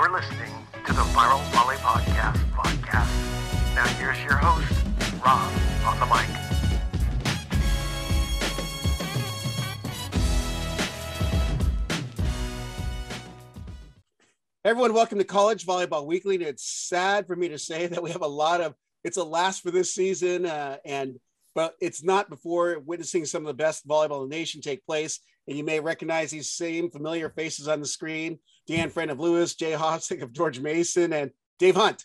You're listening to the Viral Volley Podcast podcast. Now here's your host, Rob, on the mic. Everyone, welcome to College Volleyball Weekly. And it's sad for me to say that we have a lot of it's a last for this season, uh, and but it's not before witnessing some of the best volleyball in the nation take place. And you may recognize these same familiar faces on the screen: Dan Friend of Lewis, Jay Hosack of George Mason, and Dave Hunt.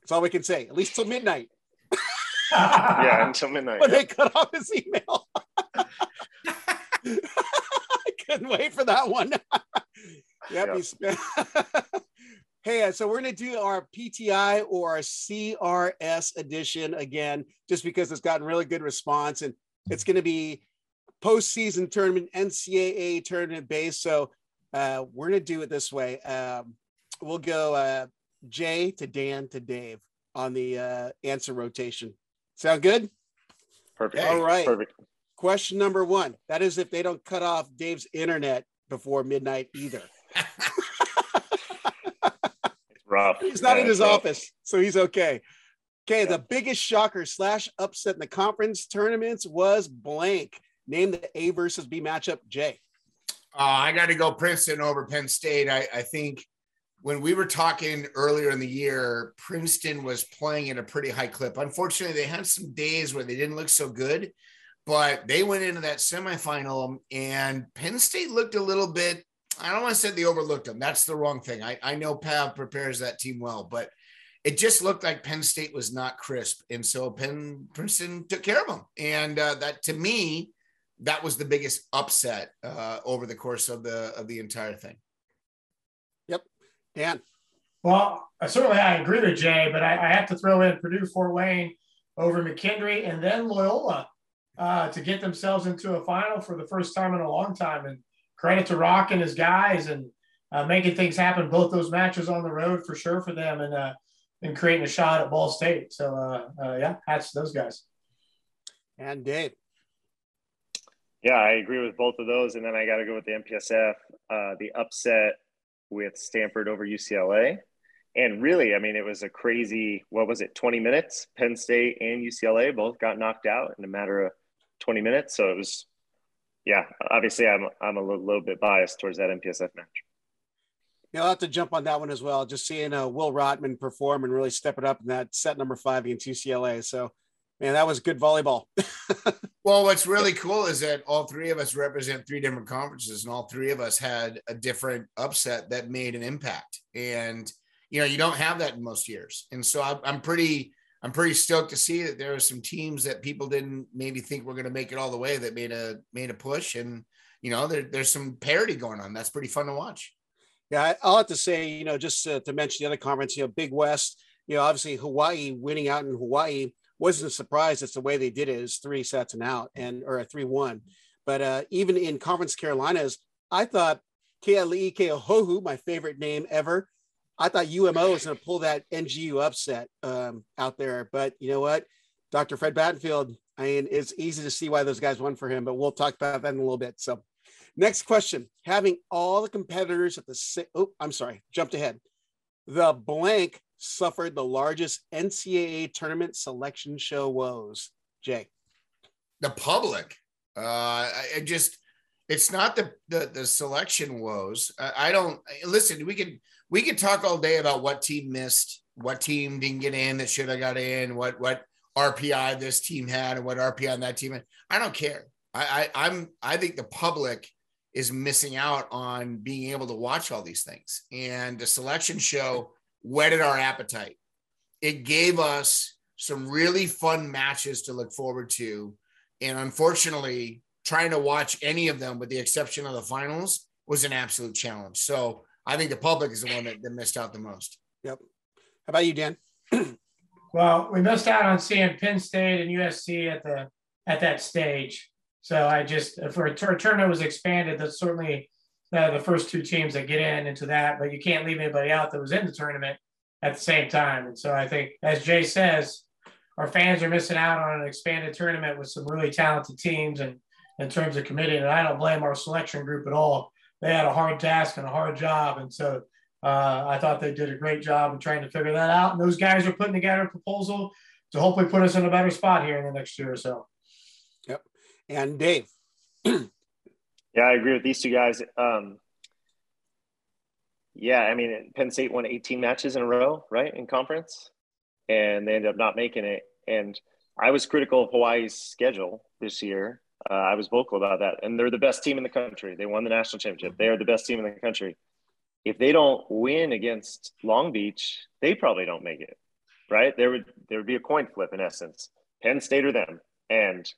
That's all we can say, at least till midnight. yeah, until midnight. when they cut off his email. I couldn't wait for that one. yep. Yep. hey, uh, so we're going to do our PTI or our CRS edition again, just because it's gotten really good response. And it's going to be postseason tournament, NCAA tournament based. So uh, we're going to do it this way. Um, we'll go uh, Jay to Dan to Dave on the uh, answer rotation. Sound good? Perfect. All right. Perfect. Question number one. That is if they don't cut off Dave's internet before midnight either. It's rough. He's not Yeah, in his rough. office, so he's okay. Okay, the biggest shocker slash upset in the conference tournaments was blank. Name the A versus B matchup, Jay. Uh, I got to go Princeton over Penn State. I, I think when we were talking earlier in the year, Princeton was playing at a pretty high clip. Unfortunately, they had some days where they didn't look so good, but they went into that semifinal and Penn State looked a little bit. I don't want to say they overlooked them. That's the wrong thing. I, I know Pav prepares that team well, but it just looked like Penn State was not crisp. And so Penn Princeton took care of them. And uh, that to me, that was the biggest upset uh, over the course of the of the entire thing. Yep, Dan. Well, certainly I agree with Jay, but I, I have to throw in Purdue Fort Wayne over McKendree and then Loyola uh, to get themselves into a final for the first time in a long time. And credit to Rock and his guys and uh, making things happen. Both those matches on the road for sure for them and uh, and creating a shot at Ball State. So uh, uh, yeah, hats to those guys. And Dave. Yeah, I agree with both of those. And then I got to go with the MPSF, uh, the upset with Stanford over UCLA. And really, I mean, it was a crazy, what was it, 20 minutes? Penn State and UCLA both got knocked out in a matter of 20 minutes. So it was, yeah, obviously I'm, I'm a little, little bit biased towards that MPSF match. Yeah, I'll have to jump on that one as well. Just seeing uh, Will Rotman perform and really step it up in that set number five against UCLA. So, man, that was good volleyball. Well, what's really cool is that all three of us represent three different conferences, and all three of us had a different upset that made an impact. And you know, you don't have that in most years. And so I'm, I'm pretty, I'm pretty stoked to see that there are some teams that people didn't maybe think were going to make it all the way that made a made a push, and you know, there, there's some parity going on. That's pretty fun to watch. Yeah, I- I'll have to say, you know, just uh, to mention the other conference, you know, Big West, you know, obviously Hawaii winning out in Hawaii wasn't a surprise. It's the way they did it is three sets and out and or a three one. But uh, even in Conference Carolinas, I thought Keali'i Keohohu, my favorite name ever, I thought UMO was going to pull that NGU upset um, out there. But you know what, Dr. Fred Battenfield, I mean, it's easy to see why those guys won for him. But we'll talk about that in a little bit. So. Next question. Having all the competitors at the sa- oh, I'm sorry, jumped ahead. The blank suffered the largest NCAA tournament selection show woes. Jay. the public. Uh, I, I just, it's not the the, the selection woes. I, I don't listen. We could we could talk all day about what team missed, what team didn't get in that should have got in, what what RPI this team had, and what RPI on that team had. I don't care. I, I I'm I think the public is missing out on being able to watch all these things, and the selection show whetted our appetite. It gave us some really fun matches to look forward to and unfortunately, trying to watch any of them, with the exception of the finals, was an absolute challenge. So I think the public is the one that, that missed out the most. Yep. How about you, Dan? Well, we missed out on seeing Penn State and USC at the at that stage. So I just for a tur- tournament was expanded. That's certainly uh, the first two teams that get in into that, but you can't leave anybody out that was in the tournament at the same time. And so I think, as Jay says, our fans are missing out on an expanded tournament with some really talented teams and in terms of committing. And I don't blame our selection group at all. They had a hard task and a hard job, and so Uh, I thought they did a great job of trying to figure that out. And those guys are putting together a proposal to hopefully put us in a better spot here in the next year or so. Yep. And Dave. yeah, I agree with these two guys. Um, yeah, I mean, Penn State won 18 matches in a row, right, in conference, and they ended up not making it. And I was critical of Hawaii's schedule this year. Uh, I was vocal about that, and they're the best team in the country. They won the national championship. They are the best team in the country. If they don't win against Long Beach, they probably don't make it, right? There would there would be a coin flip in essence, Penn State or them, and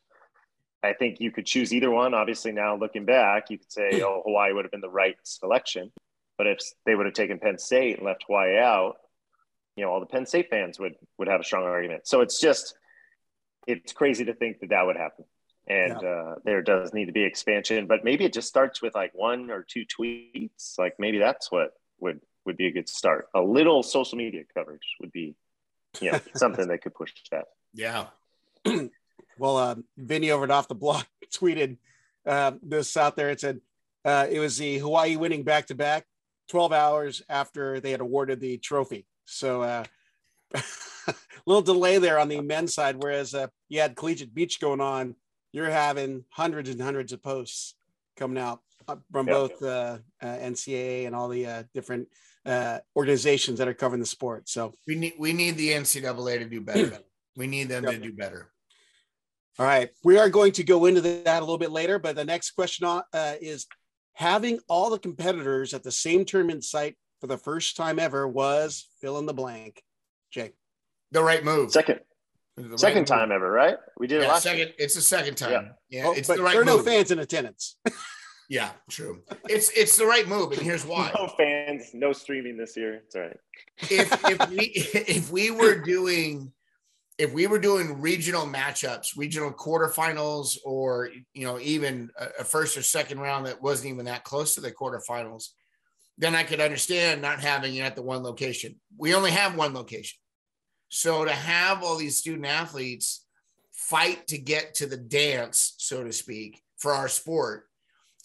I think you could choose either one. Obviously, now looking back, you could say, "Oh, Hawaii would have been the right selection," but if they would have taken Penn State and left Hawaii out, you know, all the Penn State fans would would have a strong argument. So it's just it's crazy to think that that would happen. And yeah. uh, there does need to be expansion. But maybe it just starts with like one or two tweets. Like maybe that's what would would be a good start. A little social media coverage would be you know something that could push that. Yeah well uh, vinny over off the block tweeted uh, this out there it said uh, it was the hawaii winning back-to-back 12 hours after they had awarded the trophy so uh a little delay there on the men's side whereas uh, you had collegiate beach going on you're having hundreds and hundreds of posts coming out uh, from yep. both uh, uh, NCAA and all the uh, different uh, organizations that are covering the sport. So we need we need the NCAA to do better. we need them to do better. All right, we are going to go into that a little bit later, but the next question uh, is: having all the competitors at the same tournament site for the first time ever was fill in the blank. Jake, the right move. Second. Second time ever, right? We did yeah, it last second. Year. It's the second time. Yeah, yeah oh, it's but the right there are move. no fans in attendance. yeah, true. It's it's the right move, and here's why. No fans, no streaming this year. It's all right. If if we if we were doing if we were doing regional matchups, regional quarterfinals, or you know even a, first or second round that wasn't even that close to the quarterfinals, then I could understand not having it at the one location. We only have one location. So to have all these student athletes fight to get to the dance, so to speak, for our sport,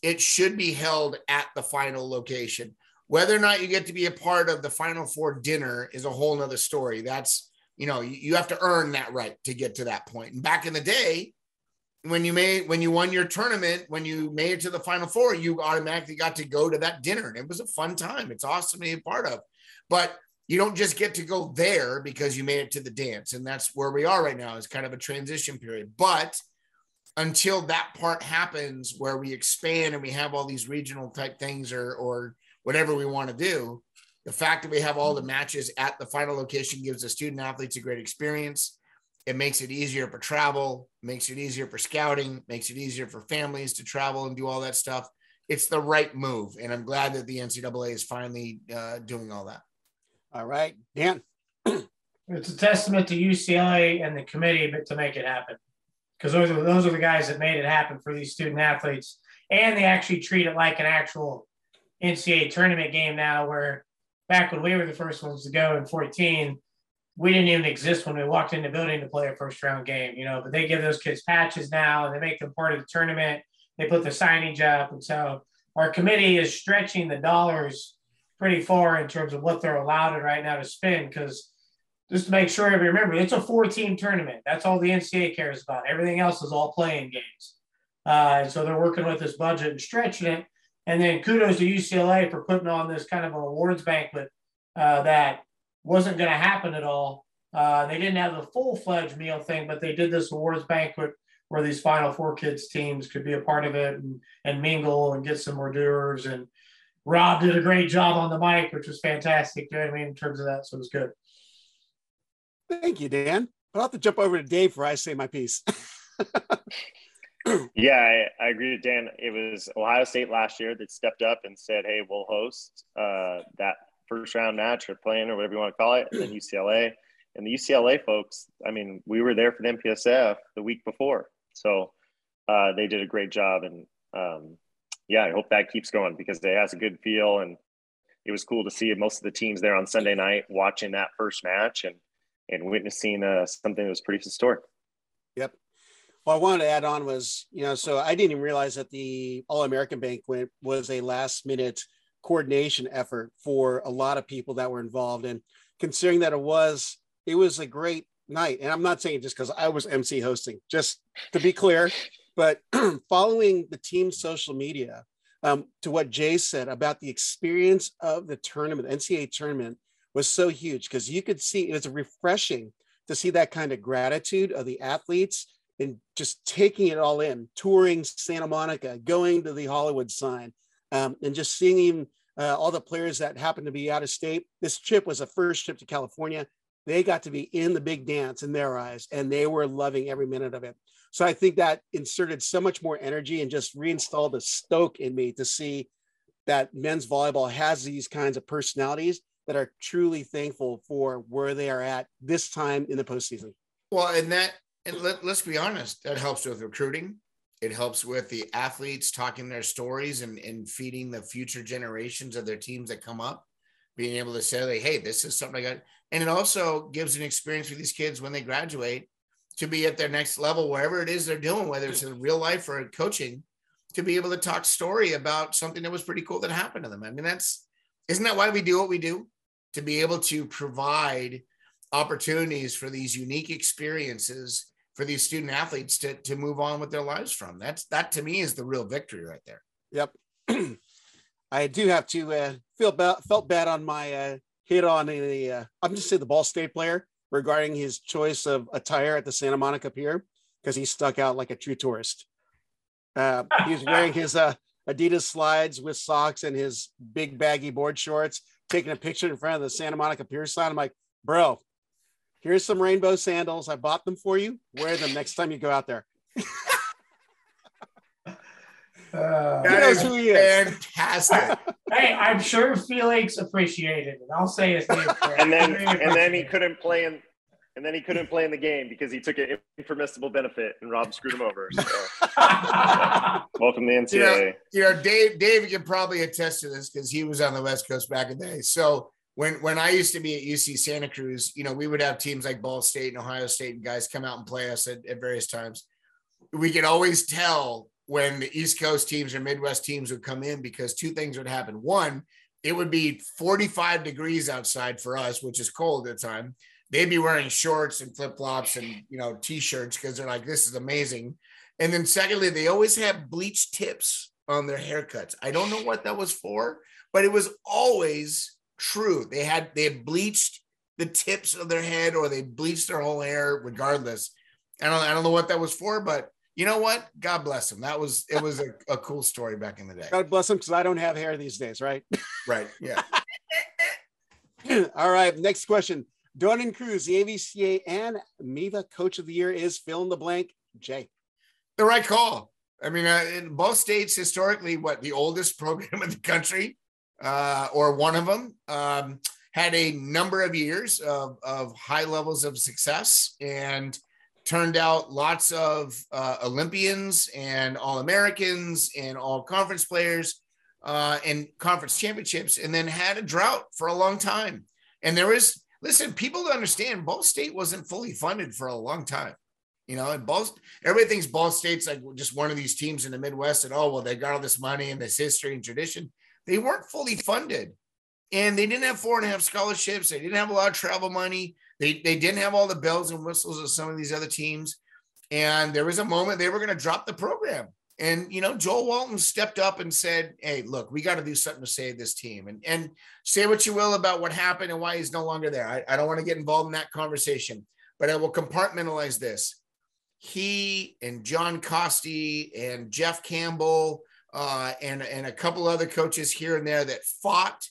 it should be held at the final location. Whether or not you get to be a part of the Final Four dinner is a whole nother story. That's, you know, you have to earn that right to get to that point. And back in the day, when you made when you won your tournament, when you made it to the final four, you automatically got to go to that dinner. And it was a fun time. It's awesome to be a part of. But you don't just get to go there because you made it to the dance. And that's where we are right now is kind of a transition period. But until that part happens where we expand and we have all these regional type things or or whatever we want to do, the fact that we have all the matches at the final location gives the student athletes a great experience. It makes it easier for travel, makes it easier for scouting, makes it easier for families to travel and do all that stuff. It's the right move. And I'm glad that the NCAA is finally uh, doing all that. All right, Dan. it's a testament to UCLA and the committee to make it happen, because those are those are the guys that made it happen for these student athletes, and they actually treat it like an actual NCAA tournament game now. Where back when we were the first ones to go in 14, we didn't even exist when we walked in the building to play a first round game, you know. But they give those kids patches now, and they make them part of the tournament. They put the signage up, and so our committee is stretching the dollars pretty far in terms of what they're allowed right now to spend because just to make sure everybody remember it's a four team tournament that's all the ncaa cares about everything else is all playing games uh, and so they're working with this budget and stretching it and then kudos to ucla for putting on this kind of an awards banquet uh, that wasn't going to happen at all uh, they didn't have the full-fledged meal thing but they did this awards banquet where these final four kids teams could be a part of it and, and mingle and get some hors d'oeuvres and Rob did a great job on the mic, which was fantastic. You know I mean? In terms of that. So it was good. Thank you, Dan. But I'll have to jump over to Dave for I say my piece. yeah, I, I, agree with Dan. It was Ohio State last year that stepped up and said, hey, we'll host uh, that first round match or playing or whatever you want to call it. And then UCLA. And the UCLA folks, I mean, we were there for the MPSF the week before. So uh, they did a great job. And um, yeah, I hope that keeps going because it has a good feel and it was cool to see most of the teams there on Sunday night watching that first match and and witnessing uh, something that was pretty historic. Well, I wanted to add on was you know so I didn't even realize that the All American banquet was a last minute coordination effort for a lot of people that were involved. And considering that it was, it was a great night. And I'm not saying just because I was MC hosting, just to be clear, but following the team's social media, um, to what Jay said about the experience of the tournament, the NCAA tournament was so huge because you could see it was refreshing to see that kind of gratitude of the athletes and just taking it all in, touring Santa Monica, going to the Hollywood sign, um, and just seeing uh, all the players that happened to be out of state. This trip was a first trip to California. They got to be in the big dance in their eyes, and they were loving every minute of it. So I think that inserted so much more energy and just reinstalled a stoke in me to see that men's volleyball has these kinds of personalities that are truly thankful for where they are at this time in the postseason. Well, and that, and let, let's be honest, that helps with recruiting. It helps with the athletes talking their stories and, and feeding the future generations of their teams that come up, being able to say, like, hey, this is something I got. And it also gives an experience for these kids when they graduate to be at their next level, wherever it is they're doing, whether it's in real life or coaching, to be able to talk story about something that was pretty cool that happened to them. I mean, that's, isn't that why we do what we do? To be able to provide opportunities for these unique experiences for these student athletes to, to move on with their lives from. That's that to me is the real victory right there. Yep. I do have to uh, feel bad, felt bad on my uh, hit on the, uh, I'm just say the Ball State player regarding his choice of attire at the Santa Monica Pier because he stuck out like a true tourist. Uh, he was wearing his uh, Adidas slides with socks and his big baggy board shorts, taking a picture in front of the Santa Monica Pier sign. I'm like, bro, here's some rainbow sandals. I bought them for you. Wear them next time you go out there. Uh, that is who he is. fantastic. hey, I'm sure Felix appreciated it. I'll say his name. and then and then he couldn't play in and then he couldn't play in the game because he took an impermissible benefit and Rob screwed him over. So. Welcome to the NCAA. You know, you know, Dave, David can probably attest to this because he was on the West Coast back in the day. So when when I used to be at UC Santa Cruz, you know, we would have teams like Ball State and Ohio State and guys come out and play us at, at various times. We could always tell when the East Coast teams or Midwest teams would come in because two things would happen. One, it would be 45 degrees outside for us, which is cold at the time. They'd be wearing shorts and flip flops and you know t-shirts because they're like, this is amazing. And then secondly, they always have bleach tips on their haircuts. I don't know what that was for, but it was always true. They had they had bleached the tips of their head or they bleached their whole hair, regardless. I don't I don't know what that was for, but you know what? God bless him. That was it was a, a cool story back in the day. God bless him because I don't have hair these days, right? Right. Yeah. All right. Next question. Donan Cruz, the AVCA and MIVA Coach of the Year is fill in the blank. Jay. The right call. I mean, uh, in both states, historically, what the oldest program in the country, uh, or one of them, um, had a number of years of, of high levels of success and turned out lots of uh, Olympians and All Americans and all conference players uh, and conference championships, and then had a drought for a long time. And there was, listen, people to understand, Ball State wasn't fully funded for a long time. You know, and Ball, everybody thinks Ball State's like just one of these teams in the Midwest, and oh, well, they got all this money and this history and tradition. They weren't fully funded. And they didn't have four and a half scholarships. They didn't have a lot of travel money. They they didn't have all the bells and whistles of some of these other teams. And there was a moment they were going to drop the program. And you know, Joel Walton stepped up and said, Hey, look, we got to do something to save this team. And and say what you will about what happened and why he's no longer there. I, I don't want to get involved in that conversation, but I will compartmentalize this. He and John Kosty and Jeff Campbell uh, and, and a couple other coaches here and there that fought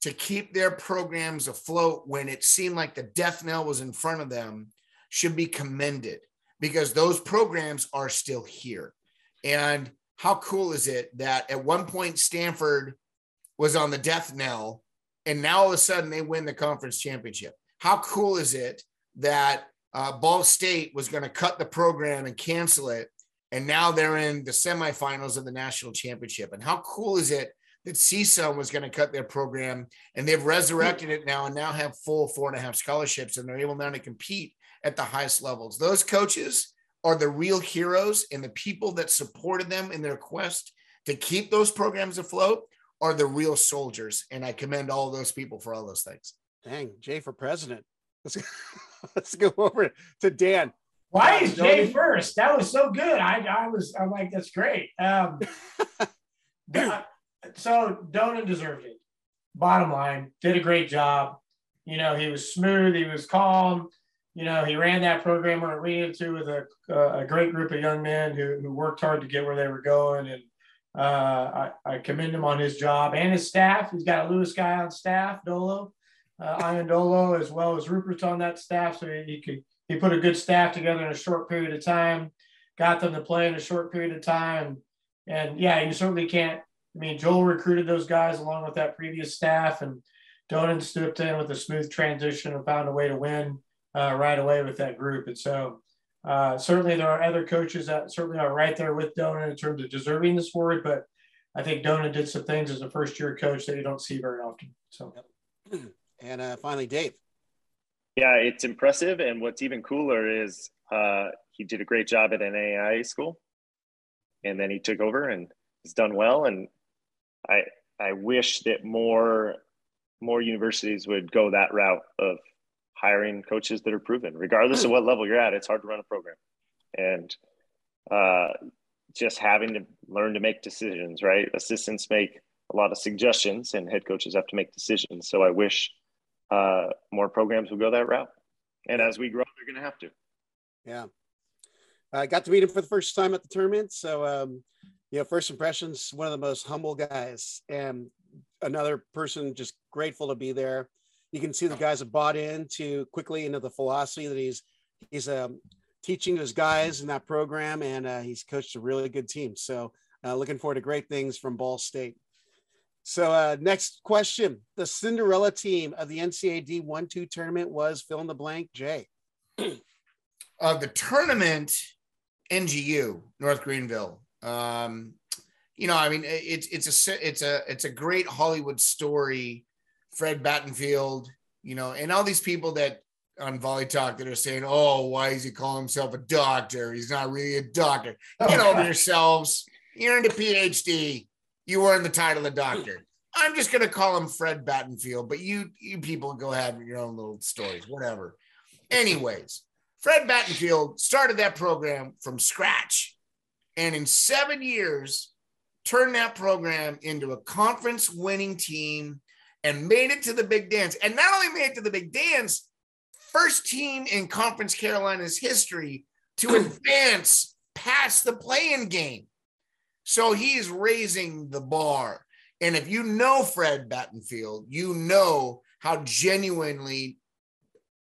to keep their programs afloat when it seemed like the death knell was in front of them should be commended because those programs are still here. And how cool is it that at one point Stanford was on the death knell and now all of a sudden they win the conference championship? How cool is it that uh, Ball State was going to cut the program and cancel it? And now they're in the semifinals of the national championship. And how cool is it that CSUN was going to cut their program, and they've resurrected it now and now have full four and a half scholarships, and they're able now to compete at the highest levels. Those coaches are the real heroes, and the people that supported them in their quest to keep those programs afloat are the real soldiers. And I commend all those people for all those things. Dang, Jay for president. Let's, let's go over to Dan. Why is Jay first? That was so good. I, I was, I'm like, that's great. Um, so Donan deserved it. Bottom line, did a great job. You know, he was smooth, he was calm. You know, he ran that program where it needed to with a, a great group of young men who, who worked hard to get where they were going. And uh, I, I, commend him on his job and his staff. He's got a Lewis guy on staff, Dolo, uh, Ian Dolo, as well as Rupert's on that staff. So he, he could he put a good staff together in a short period of time, got them to play in a short period of time. And yeah, you certainly can't. I mean, Joel recruited those guys along with that previous staff, and Donan stepped in with a smooth transition and found a way to win uh, right away with that group. And so, uh, certainly, there are other coaches that certainly are right there with Donan in terms of deserving this award, but I think Donan did some things as a first year coach that you don't see very often. So, and uh, finally, Dave. Yeah, it's impressive. And what's even cooler is uh, he did a great job at NAIA school. And then he took over and he's done well. And I, I wish that more, more universities would go that route of hiring coaches that are proven, regardless of what level you're at. It's hard to run a program. And uh, just having to learn to make decisions, right? Assistants make a lot of suggestions and head coaches have to make decisions. So I wish uh, more programs will go that route. And as we grow, they're going to have to. Yeah. I got to meet him for the first time at the tournament. So, um, you know, first impressions, one of the most humble guys, and another person just grateful to be there. You can see the guys have bought into quickly into the philosophy that he's he's um, teaching his guys in that program, and uh, he's coached a really good team. So, uh, looking forward to great things from Ball State. So uh, next question. The Cinderella team of the NCAA 1-2 tournament was fill in the blank, Jay. uh, the tournament, NGU, North Greenville. Um, you know, I mean, it's it's a it's a it's a great Hollywood story. Fred Battenfield, you know, and all these people that on Volley Talk that are saying, "Oh, why is he calling himself a doctor? He's not really a doctor." Get over yourselves. You earned a PhD you earned the title of doctor. I'm just going to call him Fred Battenfield, but you you people go with your own little stories, whatever. Anyways, Fred Battenfield started that program from scratch, and in seven years, turned that program into a conference winning team and made it to the big dance. And not only made it to the big dance, first team in Conference Carolina's history to advance past the play-in game. So he's raising the bar. And if you know Fred Battenfield, you know how genuinely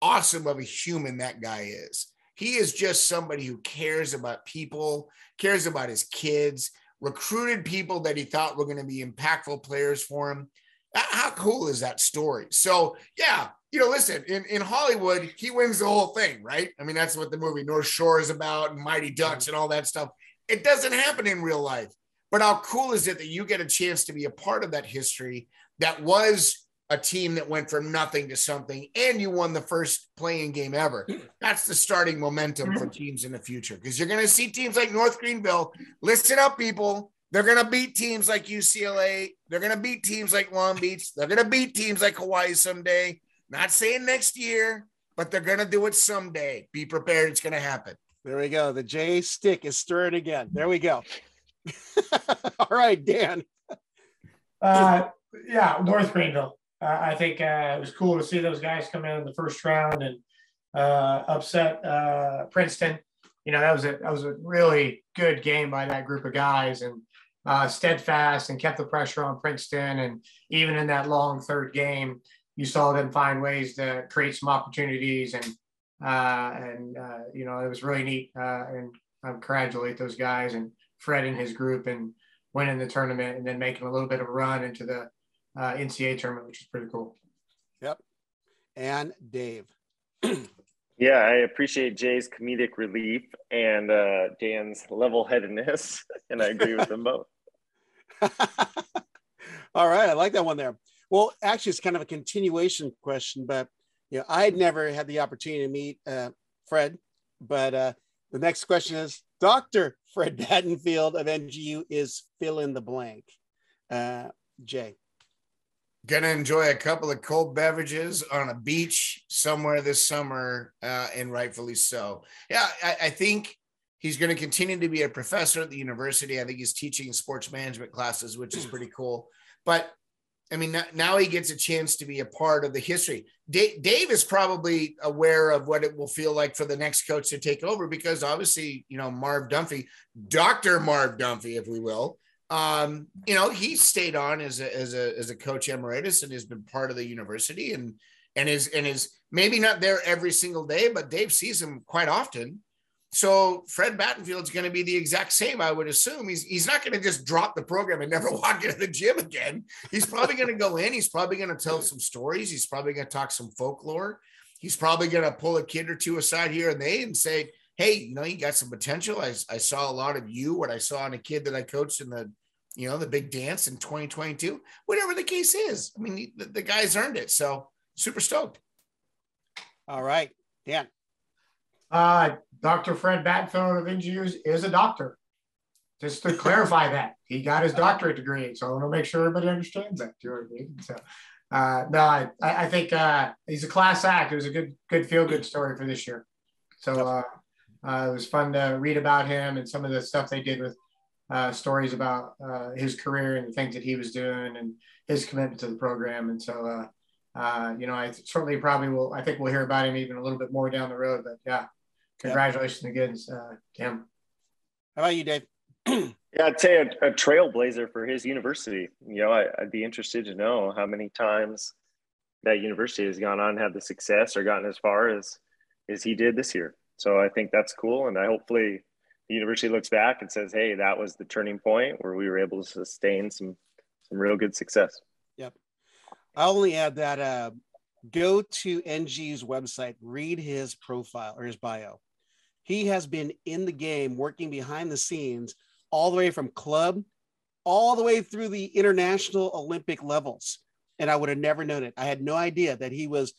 awesome of a human that guy is. He is just somebody who cares about people, cares about his kids, recruited people that he thought were going to be impactful players for him. How cool is that story? So, yeah, you know, listen, in, in Hollywood, he wins the whole thing, right? I mean, that's what the movie North Shore is about and Mighty Ducks mm-hmm. and all that stuff. It doesn't happen in real life. But how cool is it that you get a chance to be a part of that history that was a team that went from nothing to something and you won the first play-in game ever. Hmm. That's the starting momentum for hmm. teams in the future because you're going to see teams like North Greenville. Listen up, people. They're going to beat teams like UCLA. They're going to beat teams like Long Beach. They're going to beat teams like Hawaii someday. Not saying next year, but they're going to do it someday. Be prepared. It's going to happen. There we go. The J stick is stirring again. There we go. All right, Dan. uh, yeah, North Greenville. Uh, I think uh, it was cool to see those guys come in in the first round and uh, upset uh, Princeton. You know, that was a that was a really good game by that group of guys and uh, steadfast and kept the pressure on Princeton. And even in that long third game, you saw them find ways to create some opportunities and and you know it was really neat. and I congratulate those guys and Fred and his group and winning the tournament and then making a little bit of a run into the uh, NCAA tournament, which is pretty cool. Yep. And Dave. yeah, I appreciate Jay's comedic relief and uh, Dan's level headedness, and I agree with them both. All right, I like that one there. Well, actually, it's kind of a continuation question, but you know, I'd never had the opportunity to meet uh, Fred, but uh, the next question is Dr. Fred Battenfield of NGU is fill in the blank. Uh, Jay? Gonna enjoy a couple of cold beverages on a beach somewhere this summer, uh, and rightfully so. Yeah, I, I think he's going to continue to be a professor at the university. I think he's teaching sports management classes, which is pretty cool. But I mean, now he gets a chance to be a part of the history. Dave, Dave, is probably aware of what it will feel like for the next coach to take over because obviously, you know, Marv Dunphy, Dr. Marv Dunphy, if we will, um, you know, he stayed on as a, as a, as a coach emeritus and has been part of the university and, and is, and is maybe not there every single day, but Dave sees him quite often. So Fred Battenfield's going to be the exact same, I would assume. He's he's not going to just drop the program and never walk into the gym again. He's probably going to go in. He's probably going to tell some stories. He's probably going to talk some folklore. He's probably going to pull a kid or two aside here and they and say, "Hey, you know, you got some potential. I, I saw a lot of you. What I saw in a kid that I coached in the, you know, the big dance in 2022. Whatever the case is. I mean, the, the guy's earned it. So super stoked. All right, Dan. Uh, Dr. Fred Battenfield of engineers is a doctor. Just to clarify that he got his doctorate degree, so I want to make sure everybody understands that. Do You know what I mean? So, uh, no, I, I think uh, he's a class act. It was a good, good feel good story for this year. So uh, uh, it was fun to read about him and some of the stuff they did with uh, stories about his career and the things that he was doing and his commitment to the program. And so, uh, you know, I certainly probably will. I think we'll hear about him even a little bit more down the road. But yeah, congratulations yep. again, uh, Tim. How about you, Dave? yeah, I'd say a, a, trailblazer for his university. You know, I, would be interested to know how many times that university has gone on and had the success or gotten as far as as he did this year. So I think that's cool, and I hopefully the university looks back and says, "Hey, that was the turning point where we were able to sustain some some real good success." Yep. I only add that uh, go to NG's website, read his profile or his bio he has been in the game working behind the scenes all the way from club all the way through the international olympic levels. And i would have never known it. I had no idea that he was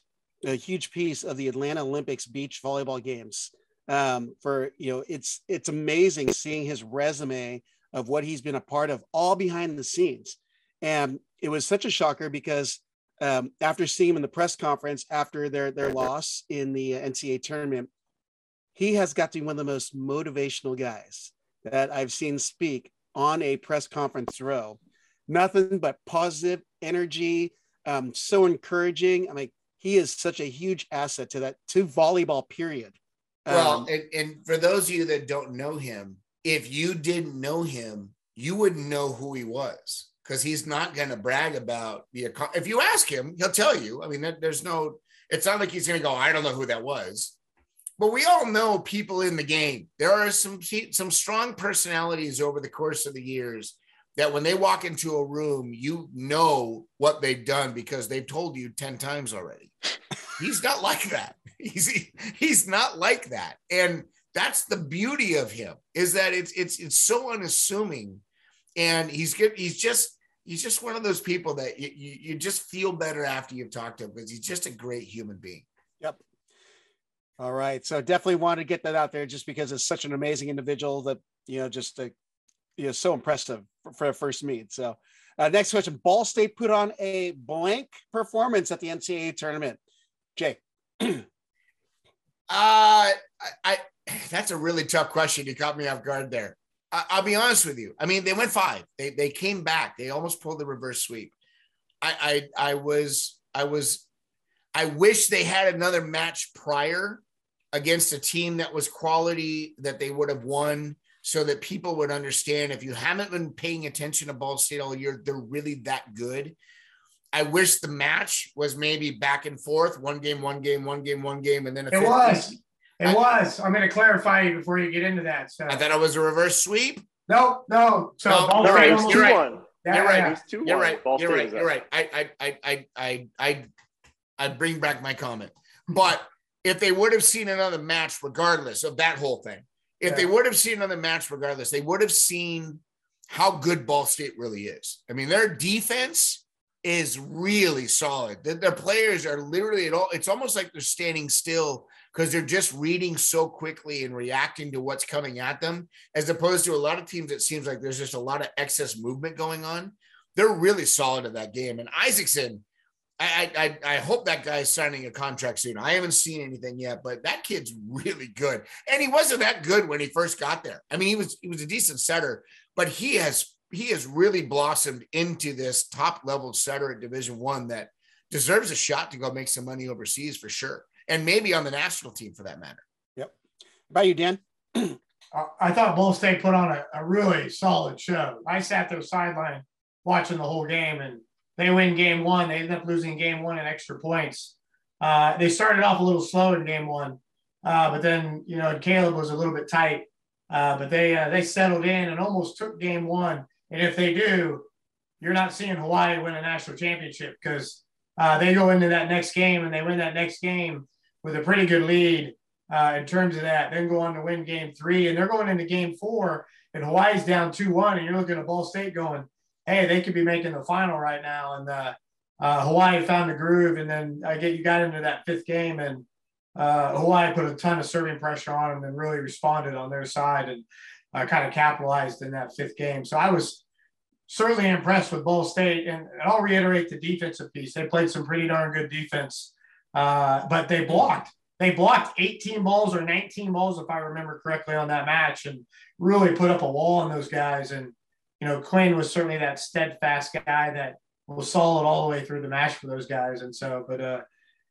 a huge piece of the atlanta olympics beach volleyball games. Um, for you know it's it's amazing seeing his resume of what he's been a part of all behind the scenes. And it was such a shocker because um, after seeing him in the press conference after their their loss in the ncaa tournament he has got to be one of the most motivational guys that I've seen speak on a press conference row. Nothing but positive energy, um, so encouraging. I mean, he is such a huge asset to that to volleyball. Period. Um, well, and, and for those of you that don't know him, if you didn't know him, you wouldn't know who he was because he's not going to brag about the. If you ask him, he'll tell you. I mean, there's no. It's not like he's going to go. I don't know who that was but we all know people in the game. There are some some strong personalities over the course of the years that when they walk into a room, you know what they've done because they've told you 10 times already. he's not like that. He's he's not like that. And that's the beauty of him is that it's it's it's so unassuming and he's he's just he's just one of those people that you, you, you just feel better after you've talked to him because he's just a great human being. Yep. All right. So definitely want to get that out there just because it's such an amazing individual that, you know, just, uh, you know, so impressive for, for a first meet. So uh, next question, Ball State put on a blank performance at the NCAA tournament. Jay. uh, I, I, that's a really tough question. You caught me off guard there. I, will be honest with you. I mean, they went five. They they came back. They almost pulled the reverse sweep. I I I was I was I wish they had another match prior against a team that was quality that they would have won so that people would understand if you haven't been paying attention to Ball State all year, they're really that good. I wish the match was maybe back and forth, one game, one game, one game, one game, and then it was. It I, was. I'm going to clarify you before you get into that. So I thought it was a reverse sweep. No, no. So no, Ball no, State right. You're right. Yeah, you're right. Yeah. You're right. You're right. You're right. I, I, I, I, I, I bring back my comment. But if they would have seen another match, regardless of that whole thing, if yeah. they would have seen another match, regardless, they would have seen how good Ball State really is. I mean, their defense is really solid. Their, their players are literally at all. It's almost like they're standing still because they're just reading so quickly and reacting to what's coming at them, as opposed to a lot of teams. It seems like there's just a lot of excess movement going on they're really solid at that game. And Isaacson, I, I I hope that guy's signing a contract soon. I haven't seen anything yet, but that kid's really good. And he wasn't that good when he first got there. I mean, he was he was a decent setter, but he has he has really blossomed into this top level setter at Division One that deserves a shot to go make some money overseas for sure, and maybe on the national team for that matter. Yep. How about you, Dan? Uh, I thought Ball State put on a, a really solid show. I sat there sideline watching the whole game, and they win game one. They end up losing game one in extra points. Uh, they started off a little slow in game one, uh, but then you know Caleb was a little bit tight. Uh, but they uh, they settled in and almost took game one. And if they do, you're not seeing Hawaii win a national championship because uh, they go into that next game and they win that next game with a pretty good lead uh, in terms of that. Then go on to win game three, and they're going into game four, and Hawaii's down two one, and you're looking at Ball State going, "Hey, they could be making the final right now." And uh, uh, Hawaii found the groove, and then I get you got into that fifth game, and uh, Hawaii put a ton of serving pressure on them and really responded on their side and uh, kind of capitalized in that fifth game. So I was certainly impressed with Ball State, and I'll reiterate the defensive piece. They played some pretty darn good defense, uh, but they blocked they blocked 18 balls or 19 balls, if I remember correctly, on that match, and really put up a wall on those guys. And you know, Quinn was certainly that steadfast guy that was solid all the way through the match for those guys. And so, but uh,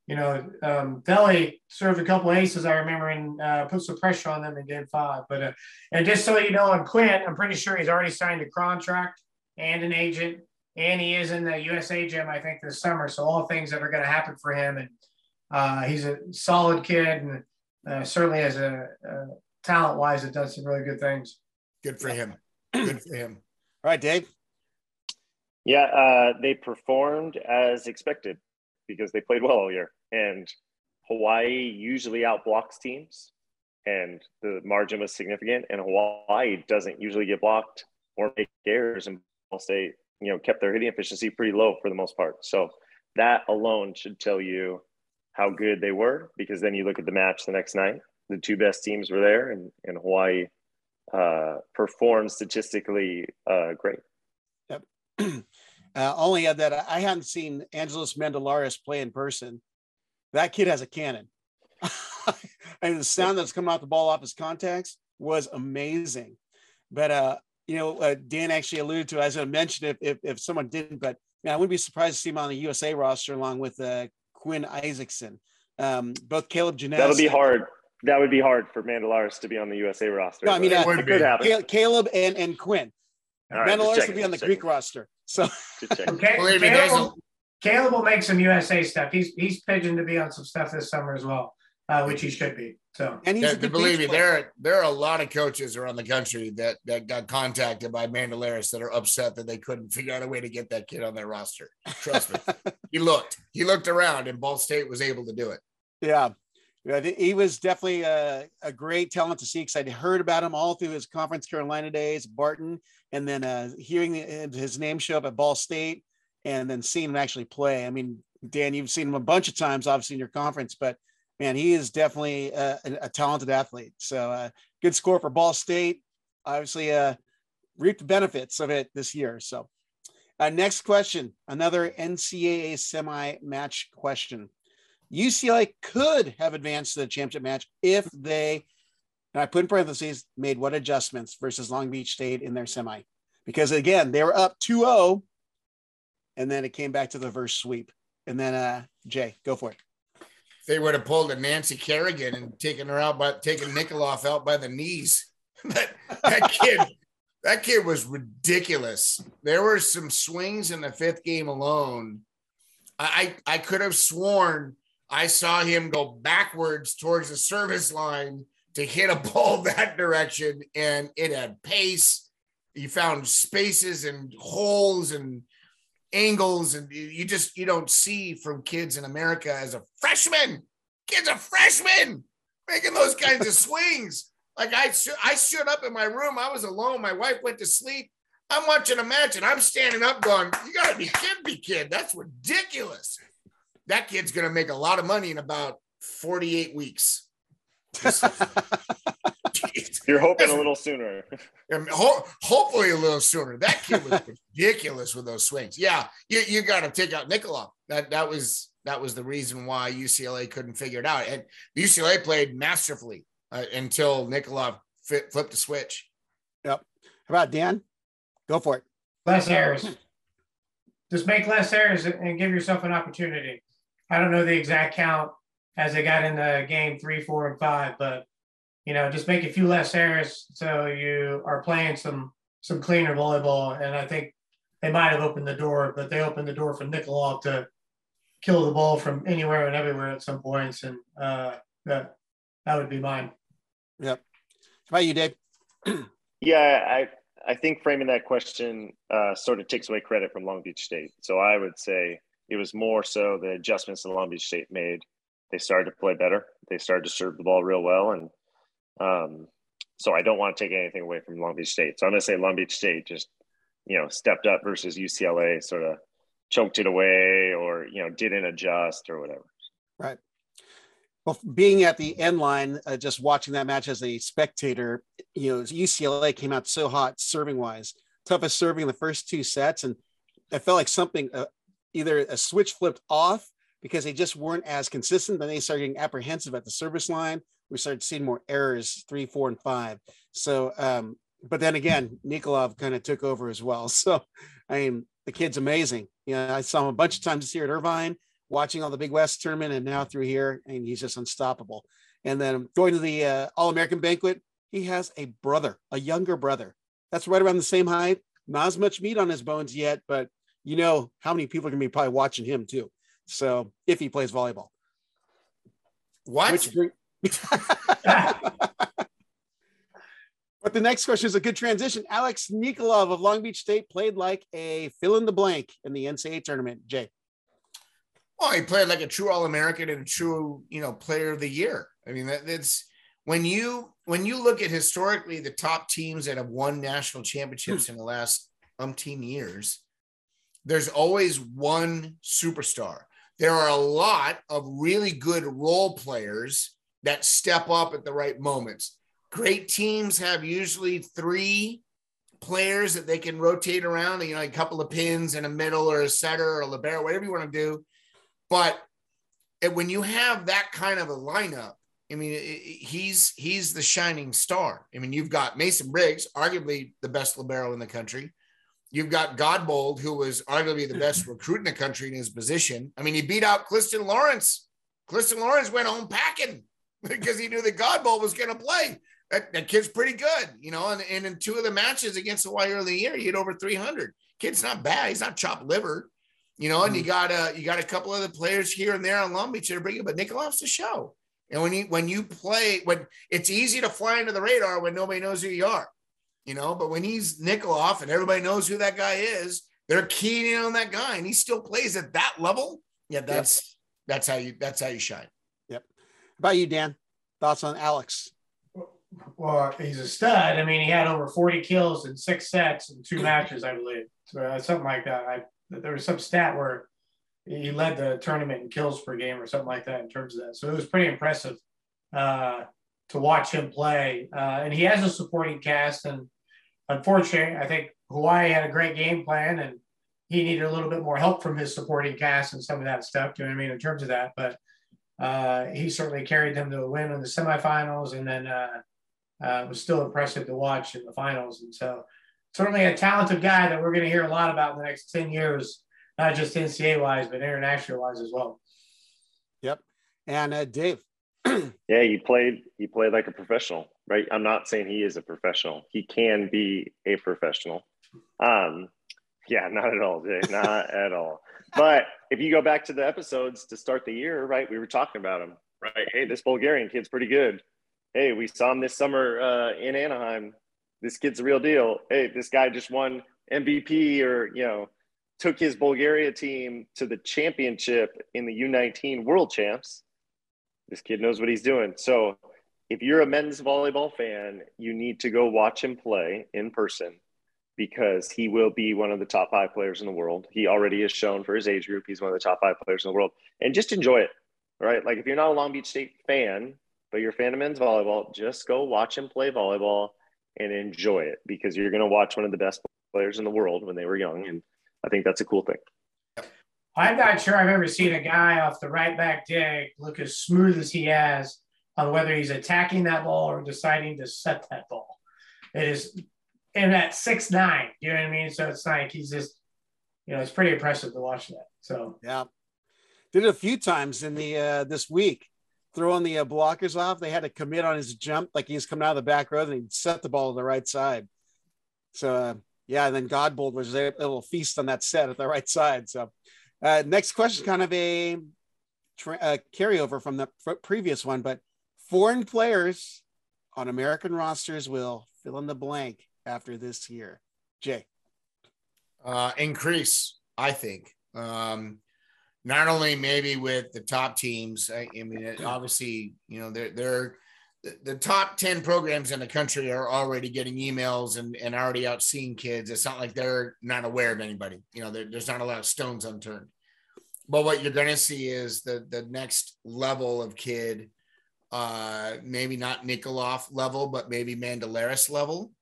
you know, um, Veli served a couple aces, I remember, and uh, put some pressure on them in Game Five. But uh, and just so you know, on Quinn, I'm pretty sure he's already signed a contract and an agent, and he is in the USA Gym, I think, this summer. So all things that are going to happen for him and uh, he's a solid kid and uh, certainly as a, a talent wise, it does some really good things. Good for him. Good for him. All right, Dave. Yeah, uh, they performed as expected because they played well all year. And Hawaii usually outblocks teams, and the margin was significant. And Hawaii doesn't usually get blocked or make errors, and Ball State, you know, kept their hitting efficiency pretty low for the most part. So that alone should tell you how good they were because then you look at the match the next night. The two best teams were there, and, and Hawaii uh, performed statistically uh, great. Yep. uh, only add that I hadn't seen Angelos Mandalaris play in person. That kid has a cannon. and the sound that's coming out the ball off his contacts was amazing. But uh, you know, uh, Dan actually alluded to, as I mentioned, if, if, if someone didn't, but man, I wouldn't be surprised to see him on the USA roster along with uh, Quinn Isaacson. Um, both Caleb Janess. That'll be hard. That would be hard for Mandalaris to be on the USA roster. No, I mean, uh, it could happen. Caleb and, and Quinn. All Mandalaris will be on the Greek roster. So, okay. Believe me, Caleb, will, Caleb will make some USA stuff. He's he's pigeoned to be on some stuff this summer as well, uh, which he should be. So, and he's yeah, believe me, there are, there are a lot of coaches around the country that that got contacted by Mandalaris that are upset that they couldn't figure out a way to get that kid on their roster. Trust me, he looked, he looked around, and Ball State was able to do it. Yeah, he was definitely a, a great talent to see because I'd heard about him all through his Conference Carolina days, Barton, and then uh, hearing his name show up at Ball State, and then seeing him actually play. I mean, Dan, you've seen him a bunch of times, obviously in your conference, but man, he is definitely a, a talented athlete. So uh, good score for Ball State. Obviously, uh, reaped the benefits of it this year. So, uh, next question, another NCAA semi match question. UCLA could have advanced to the championship match if they, and I put in parentheses, made what adjustments versus Long Beach State in their semi. Because again, they were up 2 0, and then it came back to the verse sweep. And then, uh, Jay, go for it they would have pulled a Nancy Kerrigan and taken her out by taking Nikolov out by the knees. that, that kid, that kid was ridiculous. There were some swings in the fifth game alone. I, I could have sworn I saw him go backwards towards the service line to hit a ball that direction, and it had pace. He found spaces and holes and angles and you just you don't see from kids in America as a freshman. Kids a freshman making those kinds of swings. Like I I stood up in my room. I was alone. My wife went to sleep. I'm watching a match and I'm standing up going, "You got to be kidding me, kid. That's ridiculous." That kid's going to make a lot of money in about 48 weeks. You're hoping a little sooner. Ho- hopefully a little sooner. That kid was ridiculous with those swings. Yeah, you, you got to take out Nicola. That that was that was the reason why UCLA couldn't figure it out. And UCLA played masterfully uh, until Nicola flipped the switch. Yep. How about Dan? Go for it. Less errors. Just make less errors and give yourself an opportunity. I don't know the exact count as they got in the game three, four, and five, but you know, just make a few less errors so you are playing some some cleaner volleyball. And I think they might have opened the door, but they opened the door for Nikolov to kill the ball from anywhere and everywhere at some points. And uh, that that would be mine. Yep. How about you, Dave? yeah, I I think framing that question uh, sort of takes away credit from Long Beach State. So I would say it was more so the adjustments that Long Beach State made. They started to play better. They started to serve the ball real well, and um, so I don't want to take anything away from Long Beach State. So I'm going to say Long Beach State just you know stepped up versus UCLA, sort of choked it away, or you know didn't adjust or whatever. Right. Well, being at the end line, uh, just watching that match as a spectator, you know, UCLA came out so hot serving wise, toughest serving in the first two sets, and I felt like something uh, either a switch flipped off because they just weren't as consistent. Then they started getting apprehensive at the service line. We started seeing more errors, three, four, and five. So, um, but then again, Nikolov kind of took over as well. So, I mean, the kid's amazing. You know, I saw him a bunch of times here at Irvine watching all the Big West tournament and now through here, and he's just unstoppable. And then going to the uh, All American banquet, he has a brother, a younger brother. That's right around the same height. Not as much meat on his bones yet, but you know how many people are going to be probably watching him too. So if he plays volleyball, what? Which, but the next question is a good transition. Alex Nikolov of Long Beach State played like a fill in the blank in the NCAA tournament. Jay. Well, he played like a true All American and a true, you know, Player of the Year. I mean, that, that's when you when you look at historically the top teams that have won national championships hmm. in the last umpteen years, there's always one superstar. There are a lot of really good role players that step up at the right moments. Great teams have usually three players that they can rotate around, you know, a couple of pins in a middle or a setter or a libero, whatever you want to do but when you have that kind of a lineup, I mean, he's he's the shining star. I mean, you've got Mason Briggs, arguably the best libero in the country. You've got Godbold, who was arguably the best recruit in the country in his position. I mean, he beat out Clifton Lawrence. Clifton Lawrence went home packing because he knew that Godbold was going to play. That, that, kid's pretty good, you know. And, and in two of the matches against the Hawaii early in the year, he hit over 300. Kid's not bad. He's not chopped liver you know, and you mm-hmm. got uh you got a couple of the players here and there on Long Beach that are bringing, but Nikolov's the show. And when you when you play, when it's easy to fly under the radar when nobody knows who you are, you know, but when he's Nikolov and everybody knows who that guy is, they're keying in on that guy, and he still plays at that level. Yeah, that's yep. that's how you that's how you shine. Yep. How about you, Dan? Thoughts on Alex? Well, he's a stud. I mean, he had over 40 kills in six sets in two matches, I believe. So, uh, something like that. I there was some stat where he led the tournament in kills per game or something like that in terms of that. So it was pretty impressive uh, to watch him play. Uh, and he has a supporting cast. And unfortunately, I think Hawaii had a great game plan and he needed a little bit more help from his supporting cast and some of that stuff. Do you know what I mean? In terms of that. But uh, he certainly carried them to a win in the semifinals and then uh, uh, was still impressive to watch in the finals. And so certainly a talented guy that we're going to hear a lot about in the next 10 years, not just NCAA wise, but international wise as well. Yep. And uh, Dave. yeah, he played, he played like a professional, right? I'm not saying he is a professional. He can be a professional. Um, yeah, not at all, Jay, not at all. But if you go back to the episodes to start the year, right, we were talking about him, right? Hey, this Bulgarian kid's pretty good. Hey, we saw him this summer uh, in Anaheim this kid's a real deal. Hey, this guy just won MVP or, you know, took his Bulgaria team to the championship in the U19 world champs. This kid knows what he's doing. So if you're a men's volleyball fan, you need to go watch him play in person because he will be one of the top five players in the world. He already has shown for his age group, he's one of the top five players in the world. And just enjoy it. Right. Like if you're not a Long Beach State fan, but you're a fan of men's volleyball, just go watch him play volleyball and enjoy it because you're going to watch one of the best players in the world when they were young. And I think that's a cool thing. I'm not sure I've ever seen a guy off the right back dig look as smooth as he has on whether he's attacking that ball or deciding to set that ball. It is, and at six nine, you know what I mean. So it's like he's just, you know, it's pretty impressive to watch that. So yeah, did it a few times in the uh, this week. Throwing the uh, blockers off, they had to commit on his jump like he's coming out of the back row, and he set the ball to the right side. So uh, yeah, and then Godbold was a little feast on that set at the right side. So uh, next question, kind of a, tra- a carryover from the previous one, but foreign players on American rosters will fill in the blank after this year. Jay, uh, increase, I think. Um, not only maybe with the top teams. I, I mean, obviously, you know, they're they're the top 10 programs in the country are already getting emails and, and already out seeing kids. It's not like they're not aware of anybody. You know, there's not a lot of stones unturned. But what you're going to see is the, the next level of kid, uh, maybe not Nikolov level, but maybe Mandalaris level,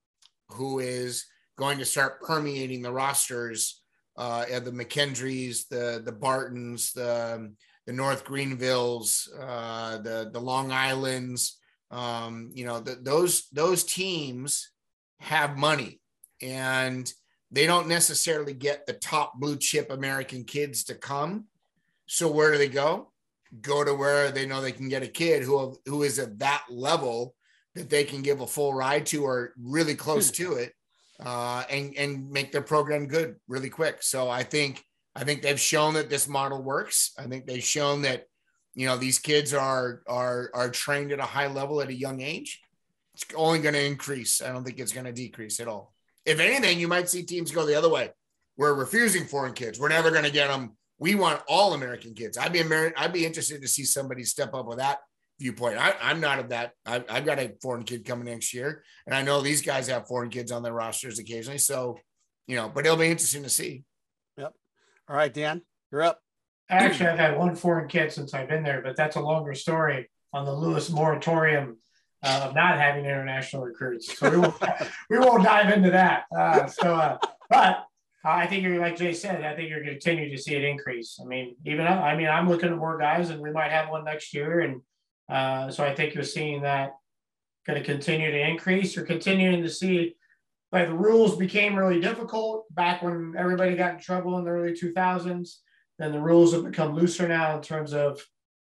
who is going to start permeating the rosters uh, of the McKendrees, the, the Bartons, the, the North Greenvilles, uh, the, the Long Islands, um, you know, the, those those teams have money and they don't necessarily get the top blue chip American kids to come. So where do they go? Go to where they know they can get a kid who who is at that level that they can give a full ride to or really close to it, uh, and and make their program good really quick. So I think I think they've shown that this model works. I think they've shown that you know these kids are are are trained at a high level at a young age. It's only going to increase. I don't think it's going to decrease at all. If anything you might see teams go the other way. We're refusing foreign kids. We're never going to get them we want all american kids. I'd be Amer- i'd be interested to see somebody step up with that viewpoint. I, am not of that. I've, I've got a foreign kid coming next year and i know these guys have foreign kids on their rosters occasionally so you know but it'll be interesting to see. Yep. All right dan you're up. Actually, I've had one foreign kid since I've been there, but that's a longer story on the Lewis moratorium uh, of not having international recruits. So we won't, we won't dive into that. Uh, so, uh, but I think you're like Jay said. I think you're going to continue to see it increase. I mean, even I mean, I'm looking at more guys, and we might have one next year. And uh, so I think you're seeing that going to continue to increase. You're continuing to see like the rules became really difficult back when everybody got in trouble in the early 2000s then the rules have become looser now in terms of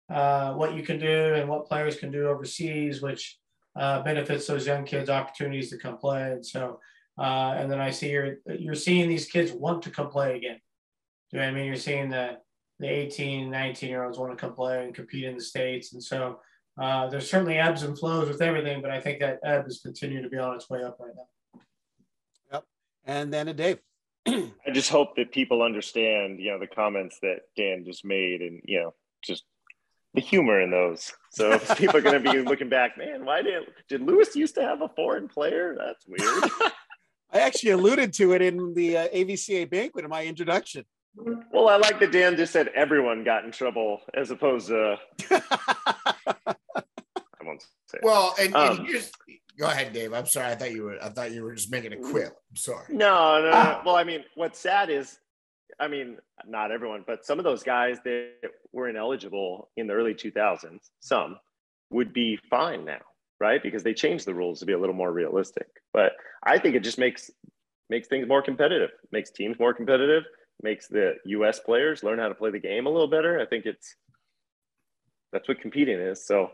uh, what you can do and what players can do overseas, which uh, benefits those young kids opportunities to come play. And so, uh, and then I see you're you're seeing these kids want to come play again. Do you know I mean? You're seeing the the 18, 19 year olds want to come play and compete in the states, and so uh, there's certainly ebbs and flows with everything, but I think that ebb is continuing to be on its way up right now. Yep. And then a Dave. I just hope that people understand, you know, the comments that Dan just made and, you know, just the humor in those. So people are going to be looking back, man, why did did Lewis used to have a foreign player? That's weird. I actually alluded to it in the uh, AVCA banquet in my introduction. Well, I like that Dan just said everyone got in trouble as opposed to. I won't say. Well, and, um, and here's Go ahead, Dave. I'm sorry. I thought you were. I thought you were just making a quip. I'm sorry. No, no, no. Well, I mean, what's sad is, I mean, not everyone, but some of those guys that were ineligible in the early 2000s, some would be fine now, right? Because they changed the rules to be a little more realistic. But I think it just makes makes things more competitive, makes teams more competitive, makes the U.S. players learn how to play the game a little better. I think it's that's what competing is. So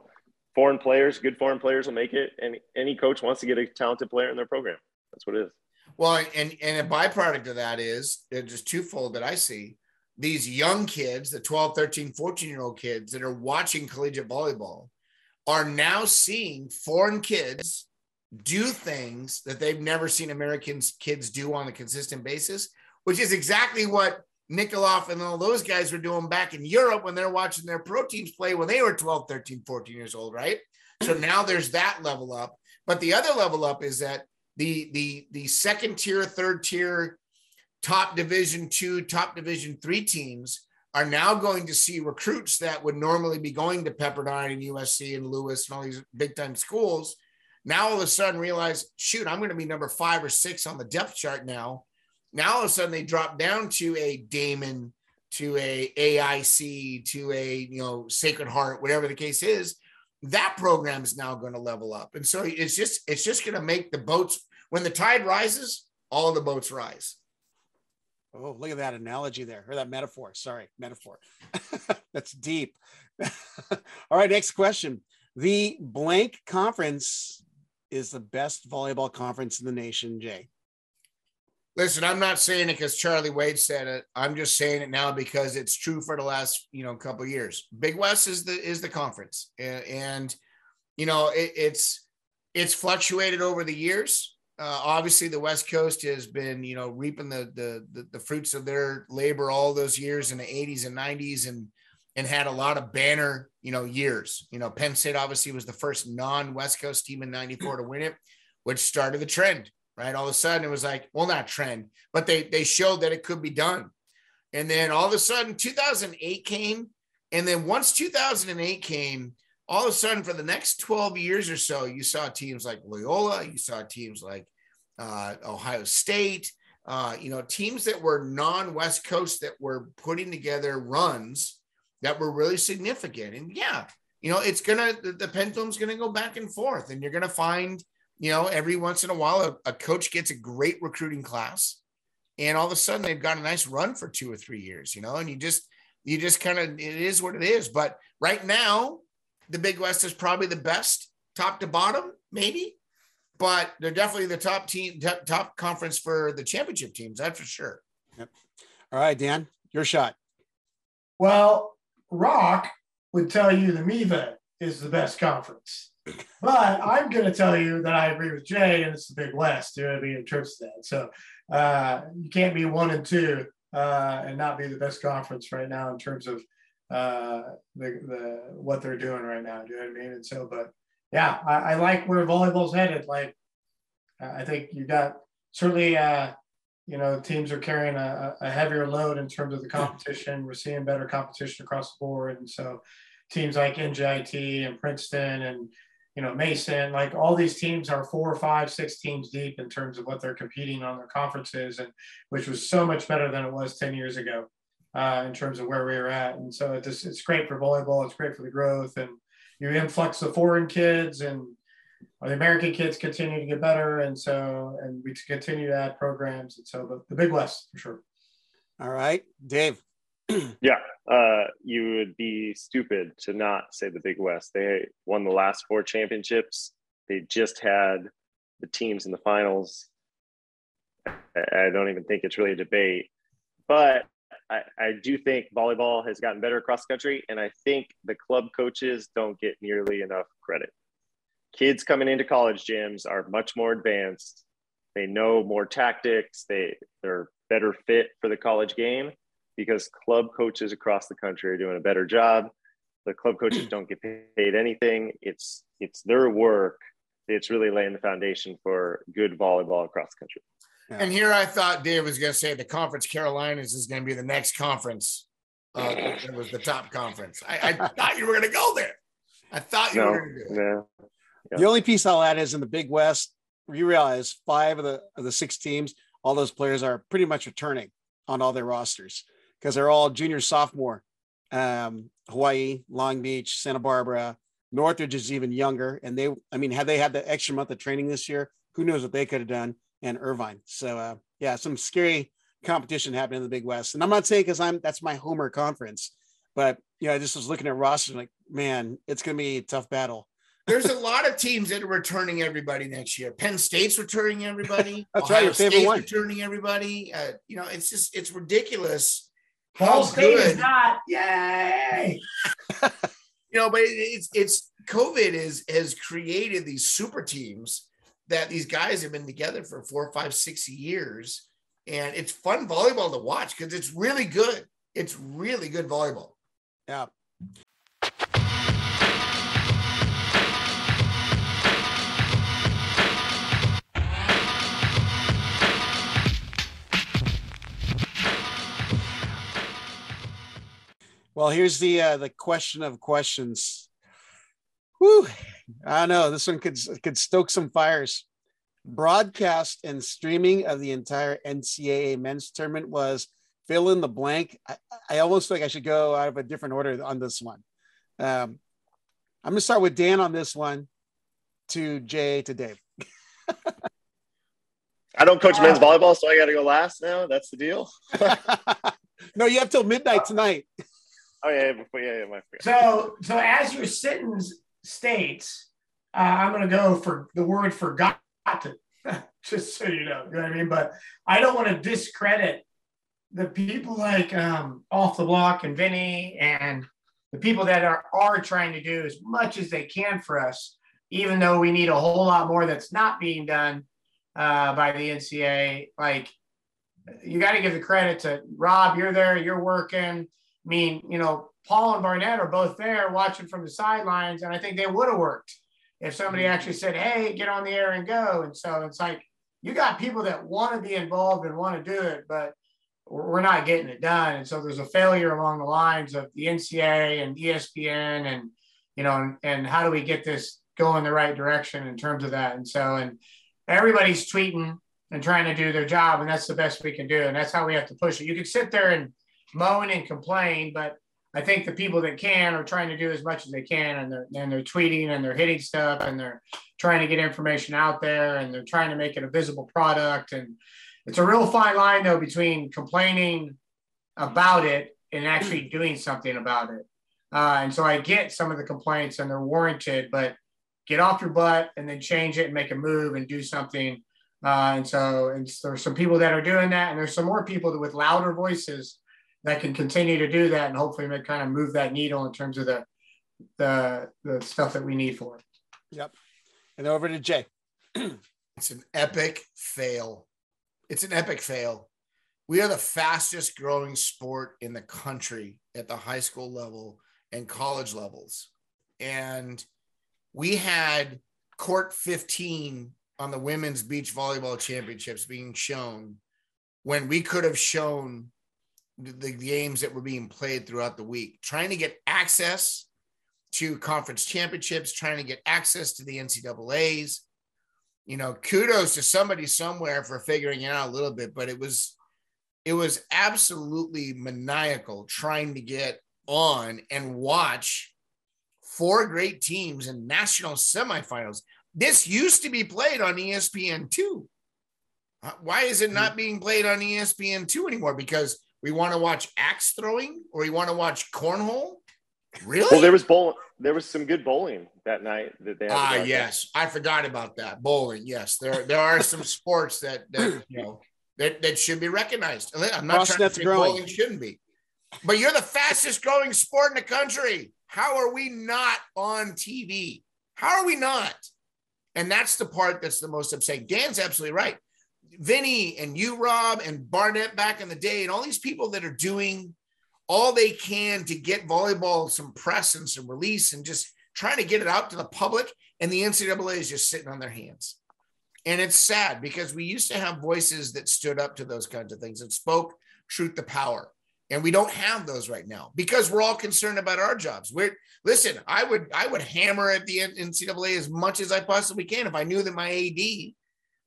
foreign players, good foreign players will make it. And any coach wants to get a talented player in their program. That's what it is. Well, and and a byproduct of that is there's just twofold that I see. These young kids, the 12, 13, 14 year old kids that are watching collegiate volleyball are now seeing foreign kids do things that they've never seen American kids do on a consistent basis, which is exactly what Nikolov and all those guys were doing back in Europe when they're watching their pro teams play when they were 12, 13, 14 years old, right? So now there's that level up. But the other level up is that the the the second tier, third tier, top division two, top division three teams are now going to see recruits that would normally be going to Pepperdine and USC and Lewis and all these big time schools. Now all of a sudden realize, shoot, I'm going to be number five or six on the depth chart now. Now all of a sudden they drop down to a Daemen, to a AIC, to a you know Sacred Heart, whatever the case is. That program is now going to level up, and so it's just it's just going to make the boats when the tide rises, all the boats rise. Oh, look at that analogy there, or that metaphor. Sorry, metaphor. That's deep. All right, next question. The blank conference is the best volleyball conference in the nation, Jay. Listen, I'm not saying it because Charlie Wade said it. I'm just saying it now because it's true for the last, you know, couple years. Big West is the is the conference, and, and you know it, it's it's fluctuated over the years uh, obviously the West Coast has been, you know, reaping the, the, the the fruits of their labor all those years in the 80s and 90s, and and had a lot of banner, you know, years. You know, Penn State obviously was the first non-West Coast team in '94 to win it, which started the trend. Right, all of a sudden it was like, well, not trend, but they they showed that it could be done, and then all of a sudden 2008 came, and then once 2008 came, all of a sudden for the next 12 years or so you saw teams like loyola you saw teams like uh, ohio state uh, you know teams that were non-west coast that were putting together runs that were really significant. And yeah you know it's gonna the, the pendulum's gonna go back and forth and you're gonna find you know every once in a while a, a coach gets a great recruiting class and all of a sudden they've got a nice run for two or three years you know and you just you just kind of it is what it is. But right now the Big West is probably the best, top to bottom, maybe, but they're definitely the top team, top conference for the championship teams. That's for sure. Yep. All right, Dan, your shot. Well, Rock would tell you the MIVA is the best conference. But I'm going to tell you that I agree with Jay, and it's the Big West. You know what I mean? In terms of that, so uh, you can't be one and two uh, and not be the best conference right now in terms of uh, the, the what they're doing right now. Do you know what I mean? And so, but yeah, I, I like where volleyball's headed. Like, I think you got certainly, uh, you know, teams are carrying a, a heavier load in terms of the competition. We're seeing better competition across the board, and so teams like NJIT and Princeton and you know Mason, like all these teams are four, five, six teams deep in terms of what they're competing on their conferences, and which was so much better than it was ten years ago uh, in terms of where we are at. And so it just, it's great for volleyball. It's great for the growth and you influx the foreign kids and the American kids continue to get better. And so, and we continue to add programs. And so the, the Big West for sure. All right, Dave. yeah, uh, you would be stupid to not say the Big West. They won the last four championships. They just had the teams in the finals. I don't even think it's really a debate. But I, I do think volleyball has gotten better across the country, and I think the club coaches don't get nearly enough credit. Kids coming into college gyms are much more advanced. They know more tactics. They they're better fit for the college game because club coaches across the country are doing a better job. The club coaches don't get paid anything. It's it's their work. It's really laying the foundation for good volleyball across the country. Yeah. And here I thought Dave was going to say the Conference Carolinas is going to be the next conference. Uh, it was the top conference. I, I thought you were going to go there. I thought you no, were going to do it. No. Yeah. The only piece I'll add is in the Big West, you realize five of the of the six teams, all those players are pretty much returning on all their rosters because they're all junior, sophomore. Um, Hawaii, Long Beach, Santa Barbara, Northridge is even younger, and they, I mean, had they had the extra month of training this year, who knows what they could have done and Irvine. So uh, yeah, some scary competition happening in the Big West. And I'm not saying because I'm that's my homer conference, but yeah, I just was looking at roster like, man, it's gonna be a tough battle. There's a lot of teams that are returning everybody next year. Penn State's returning everybody. That's Ohio right, your favorite State's one. returning everybody. Uh, you know, it's just it's ridiculous. Ball State good. is not. Yay! you know, but it's it's COVID is has created these super teams that these guys have been together for four, five, six years. And it's fun volleyball to watch because it's really good. It's really good volleyball. Yeah. Well, here's the uh, the question of questions. Whew. I know this one could could stoke some fires. Broadcast and streaming of the entire NCAA men's tournament was fill in the blank. I, I almost think I should go out of a different order on this one. Um, I'm going to start with Dan on this one, to Jay to Dave. I don't coach men's volleyball, so I got to go last now. That's the deal. no, you have till midnight tonight. Oh yeah, before, yeah, yeah. My so, so as your sentence states, uh, I'm going to go for the word forgotten, just so you know. You know what I mean? But I don't want to discredit the people like um, off the block and Vinny and the people that are are trying to do as much as they can for us, even though we need a whole lot more that's not being done uh, by the NCA. Like you got to give the credit to Rob. You're there. You're working. I mean, you know, Paul and Barnett are both there watching from the sidelines, and I think they would have worked if somebody mm-hmm. actually said, "Hey, get on the air and go." And so it's like you got people that want to be involved and want to do it, but we're not getting it done. And so there's a failure along the lines of the NCA and ESPN and, you know, and, and how do we get this going the right direction in terms of that? And so, and everybody's tweeting and trying to do their job. And that's the best we can do. And that's how we have to push it. You can sit there and moan and complain, but I think the people that can are trying to do as much as they can, and they're and they're tweeting and they're hitting stuff and they're trying to get information out there and they're trying to make it a visible product and it's a real fine line though between complaining about it and actually doing something about it. Uh, and so I get some of the complaints and they're warranted, but get off your butt and then change it and make a move and do something. Uh, and so and there's some people that are doing that, and there's some more people with louder voices that can continue to do that and hopefully make kind of move that needle in terms of the the the stuff that we need for it. Yep. And over to Jay. it's an epic fail it's an epic fail. We are the fastest growing sport in the country at the high school level and college levels. And we had court 15 on the women's beach volleyball championships being shown when we could have shown the games that were being played throughout the week, trying to get access to conference championships, trying to get access to the NCAAs, you know, kudos to somebody somewhere for figuring it out a little bit, but it was it was absolutely maniacal trying to get on and watch four great teams in national semifinals. This used to be played on ESPN2. Uh, why is it not being played on ESPN2 anymore? Because we want to watch axe throwing or we want to watch cornhole? Really? Well, there was bowling. There was some good bowling that night that they. Had. Ah, yes, I forgot about that bowling. Yes, there there are some sports that that you know that that should be recognized. I'm not trying to say growing. bowling shouldn't be, but you're the fastest growing sport in the country. How are we not on TV? How are we not? And that's the part that's the most upsetting. Dan's absolutely right. Vinny and you, Rob, and Barnett back in the day, and all these people that are doing all they can to get volleyball some press and some release and just trying to get it out to the public. And the NCAA is just sitting on their hands. And it's sad because we used to have voices that stood up to those kinds of things and spoke truth to power. And we don't have those right now because we're all concerned about our jobs. We're listen, I would I would hammer at the NCAA as much as I possibly can if I knew that my AD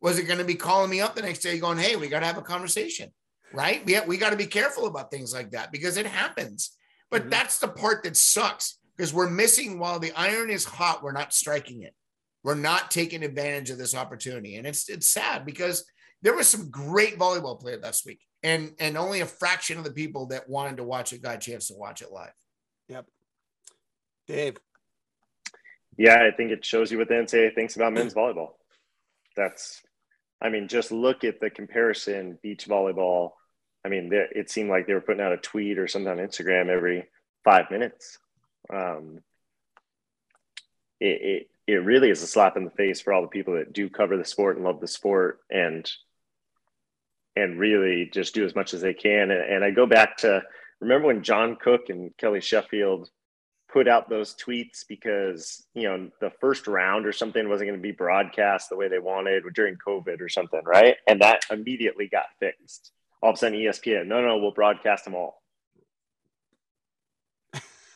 wasn't going to be calling me up the next day going, hey, we got to have a conversation right? We, we got to be careful about things like that because it happens. But mm-hmm. that's the part that sucks because we're missing while the iron is hot, we're not striking it. We're not taking advantage of this opportunity. And it's it's sad because there was some great volleyball played last week. And and only a fraction of the people that wanted to watch it got a chance to watch it live. Yep. Dave. Yeah, I think it shows you what the NCAA thinks about men's volleyball. That's I mean, just look at the comparison beach volleyball I mean, it seemed like they were putting out a tweet or something on Instagram every five minutes. Um, it, it, it really is a slap in the face for all the people that do cover the sport and love the sport and and really just do as much as they can. And, and I go back to remember when John Cook and Kelly Sheffield put out those tweets because you know the first round or something wasn't going to be broadcast the way they wanted during COVID or something, right? And that immediately got fixed all of a sudden ESPN, no, no, we'll broadcast them all.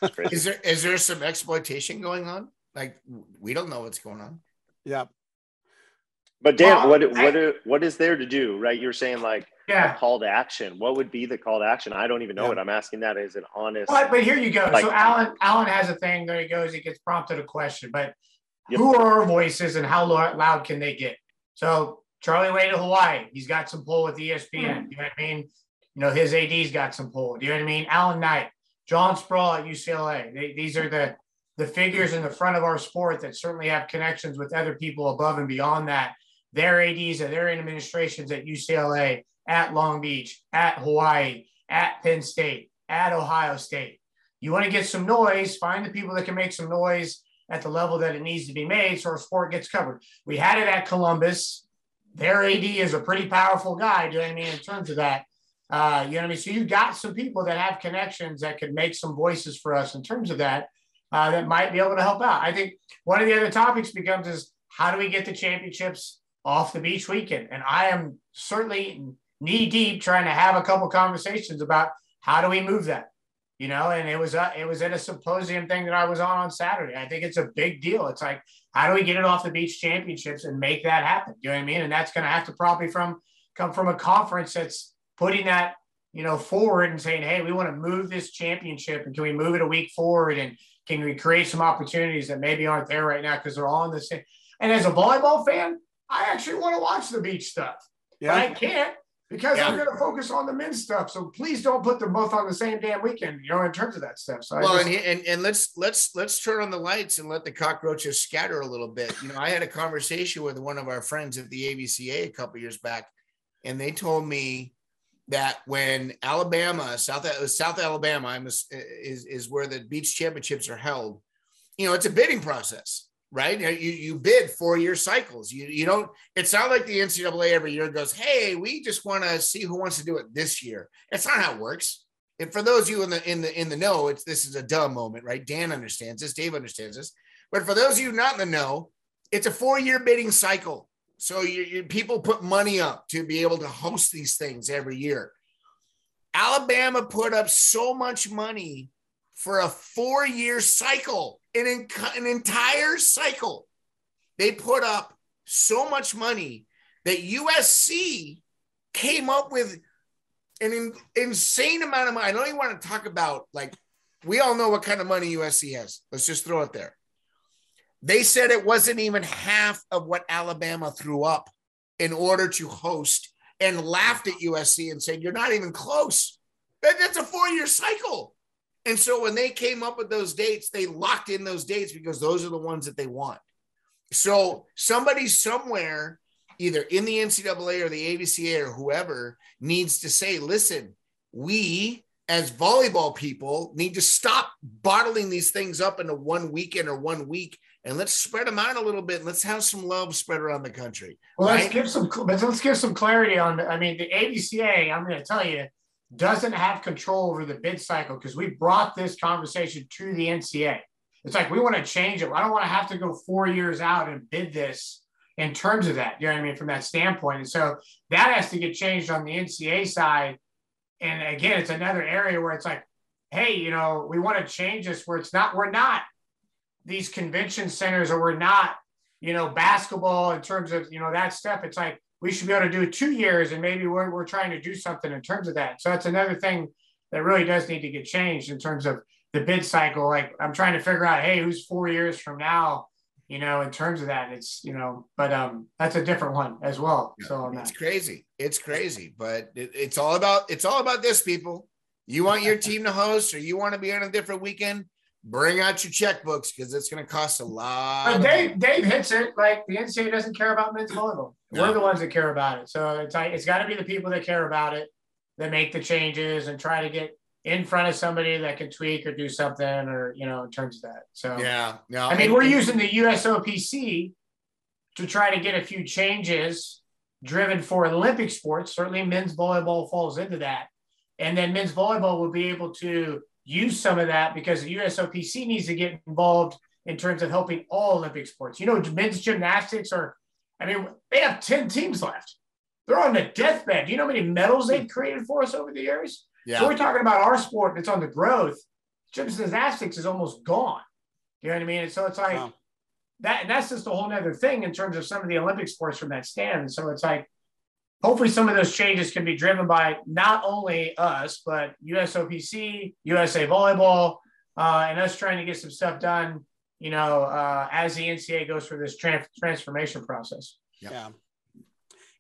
is there is there some exploitation going on? Like we don't know what's going on. Yeah. But Dan, Well, what I- what what is there to do? Right, you're saying like Yeah. a call to action. What would be the call to action? I don't even know Yeah. what I'm asking. That is an honest. But, but here you go. Like- so Alan, Alan has a thing. There he goes. He gets prompted a question. But Yep. who are our voices and how loud can they get? So Charlie Wade of Hawaii, he's got some pull with ESPN. Hmm. You know what I mean? You know his AD's got some pull. Do you know what I mean? Alan Knipe, John Speraw at UCLA. They, these are the the figures in the front of our sport that certainly have connections with other people above and beyond that. Their ADs and their administrations at UCLA, at Long Beach, at Hawaii, at Penn State, at Ohio State. You want to get some noise, find the people that can make some noise at the level that it needs to be made so our sport gets covered. We had it at Columbus. Their AD is a pretty powerful guy, do you know what I mean, in terms of that. Uh, you know what I mean? So you got some people that have connections that could make some voices for us in terms of that, uh, that might be able to help out. I think one of the other topics becomes is how do we get the championships off the beach weekend? And I am certainly knee deep trying to have a couple conversations about how do we move that you know? And it was a, it was at a symposium thing that i was on on saturday. I think it's a big deal. It's like how do we get it off the beach championships and make that happen? You know what i mean? And that's going to have to probably from come from a conference that's putting that you know forward and saying hey we want to move this championship and can we move it a week forward and can we create some opportunities that maybe aren't there right now because they're all in the same and as a volleyball fan i actually want to watch the beach stuff. But I can't because I'm going to focus on the men's stuff. So please don't put them both on the same damn weekend, you know, in terms of that stuff. So Well, just- and, and and let's let's let's turn on the lights and let the cockroaches scatter a little bit. You know, I had a conversation with one of our friends at the AVCA a couple years back, and they told me that when Alabama, South uh, South Alabama, is uh, is is where the beach championships are held. You know, it's a bidding process, right? You you bid four year cycles. You you don't. It's not like the NCAA every year goes, "Hey, we just want to see who wants to do it this year." It's not how it works and for those of you in the in the in the know, it's this is a dumb moment, right? Dan understands this, Dave understands this, but for those of you not in the know, it's a four-year bidding cycle. So you, you people put money up to be able to host these things every year. Alabama put up so much money for a four-year cycle, an, an entire cycle. They put up so much money that USC came up with an in, insane amount of money. I don't even want to talk about like we all know what kind of money USC has. Let's just throw it there. They said it wasn't even half of what Alabama threw up in order to host and laughed at USC and said, You're not even close. That, that's a four year cycle. And so when they came up with those dates, they locked in those dates because those are the ones that they want. So somebody somewhere, either in the NCAA or the AVCA or whoever, needs to say, listen, we as volleyball people need to stop bottling these things up into one weekend or one week and let's spread them out a little bit. Let's have some love spread around the country. well, let's give some, let's give some clarity on. I mean, the AVCA, I'm going to tell you, doesn't have control over the bid cycle because we brought this conversation to the NCA. It's like we want to change it. I don't want to have to go four years out and bid this in terms of that. You know what I mean? From that standpoint. And so that has to get changed on the NCA side. And again, it's another area where it's like, hey, you know, we want to change this where it's not, we're not these convention centers or we're not, you know, basketball in terms of, you know, that stuff. It's like we should be able to do two years and maybe we're, we're trying to do something in terms of that. So that's another thing that really does need to get changed in terms of the bid cycle. Like I'm trying to figure out, hey, who's four years from now, you know, in terms of that, it's, you know, but um, that's a different one as well. So on that. It's crazy. It's crazy, but it, it's all about it's all about this, people. You want your team to host, or you want to be on a different weekend? Bring out your checkbooks because it's going to cost a lot. But Dave, Dave hits it like the NCAA doesn't care about men's volleyball. We're the ones that care about it. So it's like it's got to be the people that care about it that make the changes and try to get in front of somebody that can tweak or do something or you know in terms of that. So Yeah, no. I mean and- we're and- using the USOPC to try to get a few changes driven for Olympic sports. Certainly men's volleyball falls into that. And then men's volleyball will be able to use some of that because the USOPC needs to get involved in terms of helping all Olympic sports. You know, men's gymnastics are, I mean, they have 10 teams left. They're on the deathbed. Do you know how many medals they've created for us over the years? So we're talking about our sport that's on the growth. gymnastics is almost gone. You know what I mean? And so it's like wow. that, and that's just a whole nother thing in terms of some of the Olympic sports from that stand. So it's like, hopefully some of those changes can be driven by not only us, but USOPC, USA Volleyball, uh, and us trying to get some stuff done, you know, uh, as the NCA goes through this trans- transformation process. Yeah.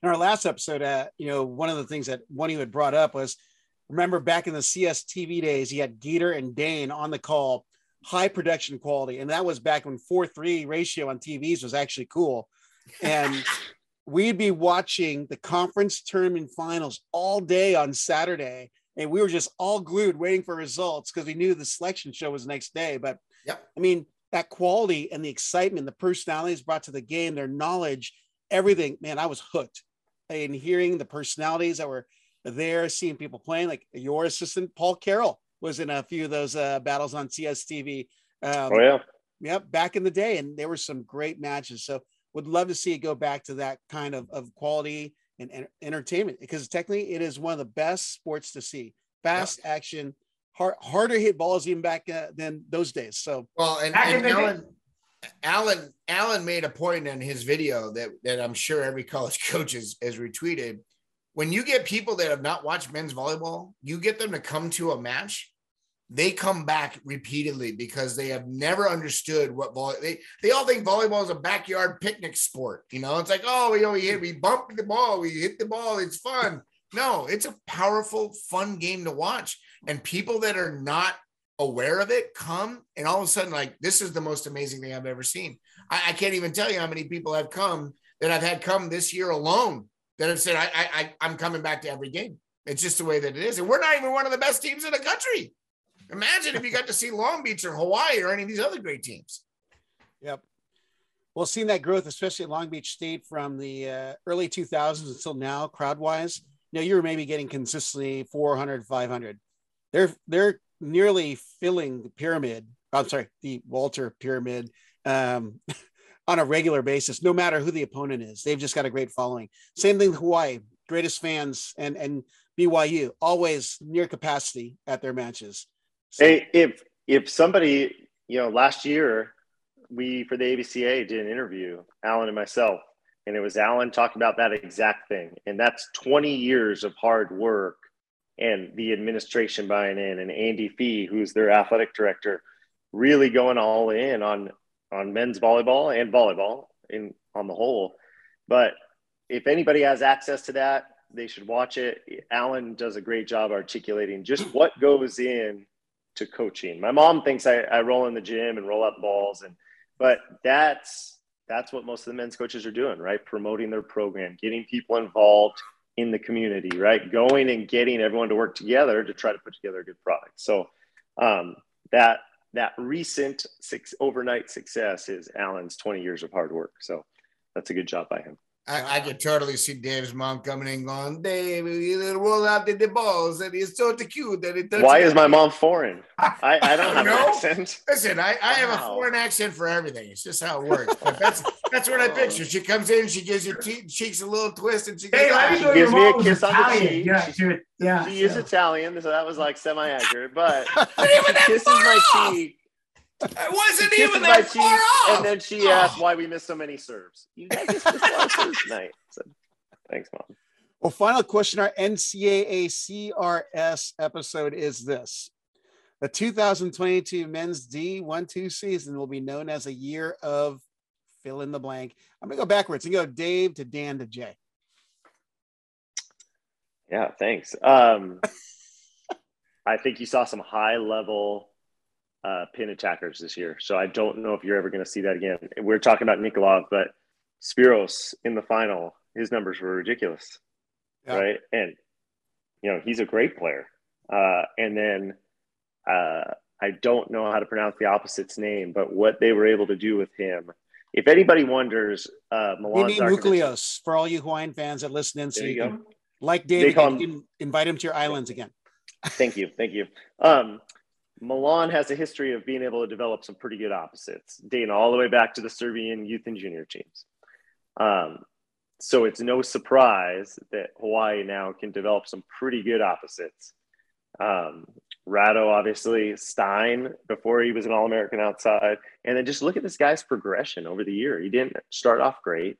In our last episode, uh, you know, one of the things that one of you had brought up was remember back in the CSTV days, he had Geeter and Dane on the call, high production quality. And that was back when 4 3 ratio on TVs was actually cool. And we'd be watching the conference tournament finals all day on Saturday. And we were just all glued waiting for results because we knew the selection show was the next day. But yep. I mean, that quality and the excitement, the personalities brought to the game, their knowledge, everything, man, I was hooked. And hearing the personalities that were there, seeing people playing, like your assistant, Paul Carroll, was in a few of those uh, battles on CSTV. Um, oh, yeah. Yep, back in the day. And there were some great matches. So would love to see it go back to that kind of, of quality and, and entertainment because technically it is one of the best sports to see. Fast yep. action, hard, harder hit balls even back uh, than those days. So well, and, and Alan, Alan, Alan made a point in his video that that I'm sure every college coach has, has retweeted. When you get people that have not watched men's volleyball, you get them to come to a match they come back repeatedly because they have never understood what volley they they all think volleyball is a backyard picnic sport. You know, it's like, oh, you know, we hit, we bump the ball, we hit the ball, it's fun. No, it's a powerful, fun game to watch. And people that are not aware of it come and all of a sudden, like, this is the most amazing thing I've ever seen. I, I can't even tell you how many people have come that I've had come this year alone that have said, I, I, I'm coming back to every game. It's just the way that it is. And we're not even one of the best teams in the country. Imagine if you got to see Long Beach or Hawaii or any of these other great teams. Yep. Well, seeing that growth, especially Long Beach State from the uh, early 2000s until now, crowd wise, you know, you were maybe getting consistently 400, 500. They're, they're nearly filling the pyramid. I'm sorry, the Walter pyramid um, on a regular basis, no matter who the opponent is. They've just got a great following. Same thing with Hawaii, greatest fans and, and BYU, always near capacity at their matches. Hey, if if somebody, you know, last year we for the AVCA did an interview, Alan and myself, and it was Alan talking about that exact thing, and that's 20 years of hard work and the administration buying in, and Andy Fee, who's their athletic director, really going all in on on men's volleyball and volleyball in on the whole. But if anybody has access to that, they should watch it. Alan does a great job articulating just what goes in to coaching. My mom thinks I, I roll in the gym and roll out the balls, and but that's that's what most of the men's coaches are doing, right? Promoting their program, getting people involved in the community, right? Going and getting everyone to work together to try to put together a good product. So um, that that recent six overnight success is Alan's 20 years of hard work. So that's a good job by him. I, I could totally see Dave's mom coming in going, Dave, you roll out the, the balls and it's so cute that it does. Why is my mom foreign? I, I don't have an accent. Listen, I, I wow. have a foreign accent for everything. It's just how it works. But that's that's what I oh. picture. She comes in, she gives your te- cheeks a little twist, and she, goes, hey, oh. Ah, she gives me a kiss Italian. on the cheek. Yeah, she, yeah, she is Italian, so that was like semi-accurate. But she kisses my cheek it wasn't even that far off. And then she asked oh. why we missed so many serves. You guys missed a lot of serves tonight. So, thanks, mom. Well, final question. Our NCAA CRS episode is this: the 2022 men's D12 season will be known as a year of fill in the blank. I'm gonna go backwards and go Dave to Dan to Jay. Yeah, thanks. Um, I think you saw some high level uh, pin attackers this year. So I don't know if you're ever going to see that again. We're talking about Nikolov, but Spiros in the final, his numbers were ridiculous, yeah. right? And you know he's a great player. Uh, and then uh, I don't know how to pronounce the opposite's name, but what they were able to do with him. If anybody wonders, uh, Milan Nucleos for all you Hawaiian fans that listen in, so you, you can, like David, can invite him to your islands again. Thank you, thank you. Um, Milan has a history of being able to develop some pretty good opposites, dating all the way back to the Serbian youth and junior teams. Um, so it's no surprise that Hawaii now can develop some pretty good opposites. Um, Rado, obviously, Stijn before he was an All American outside. And then just look at this guy's progression over the year. He didn't start off great,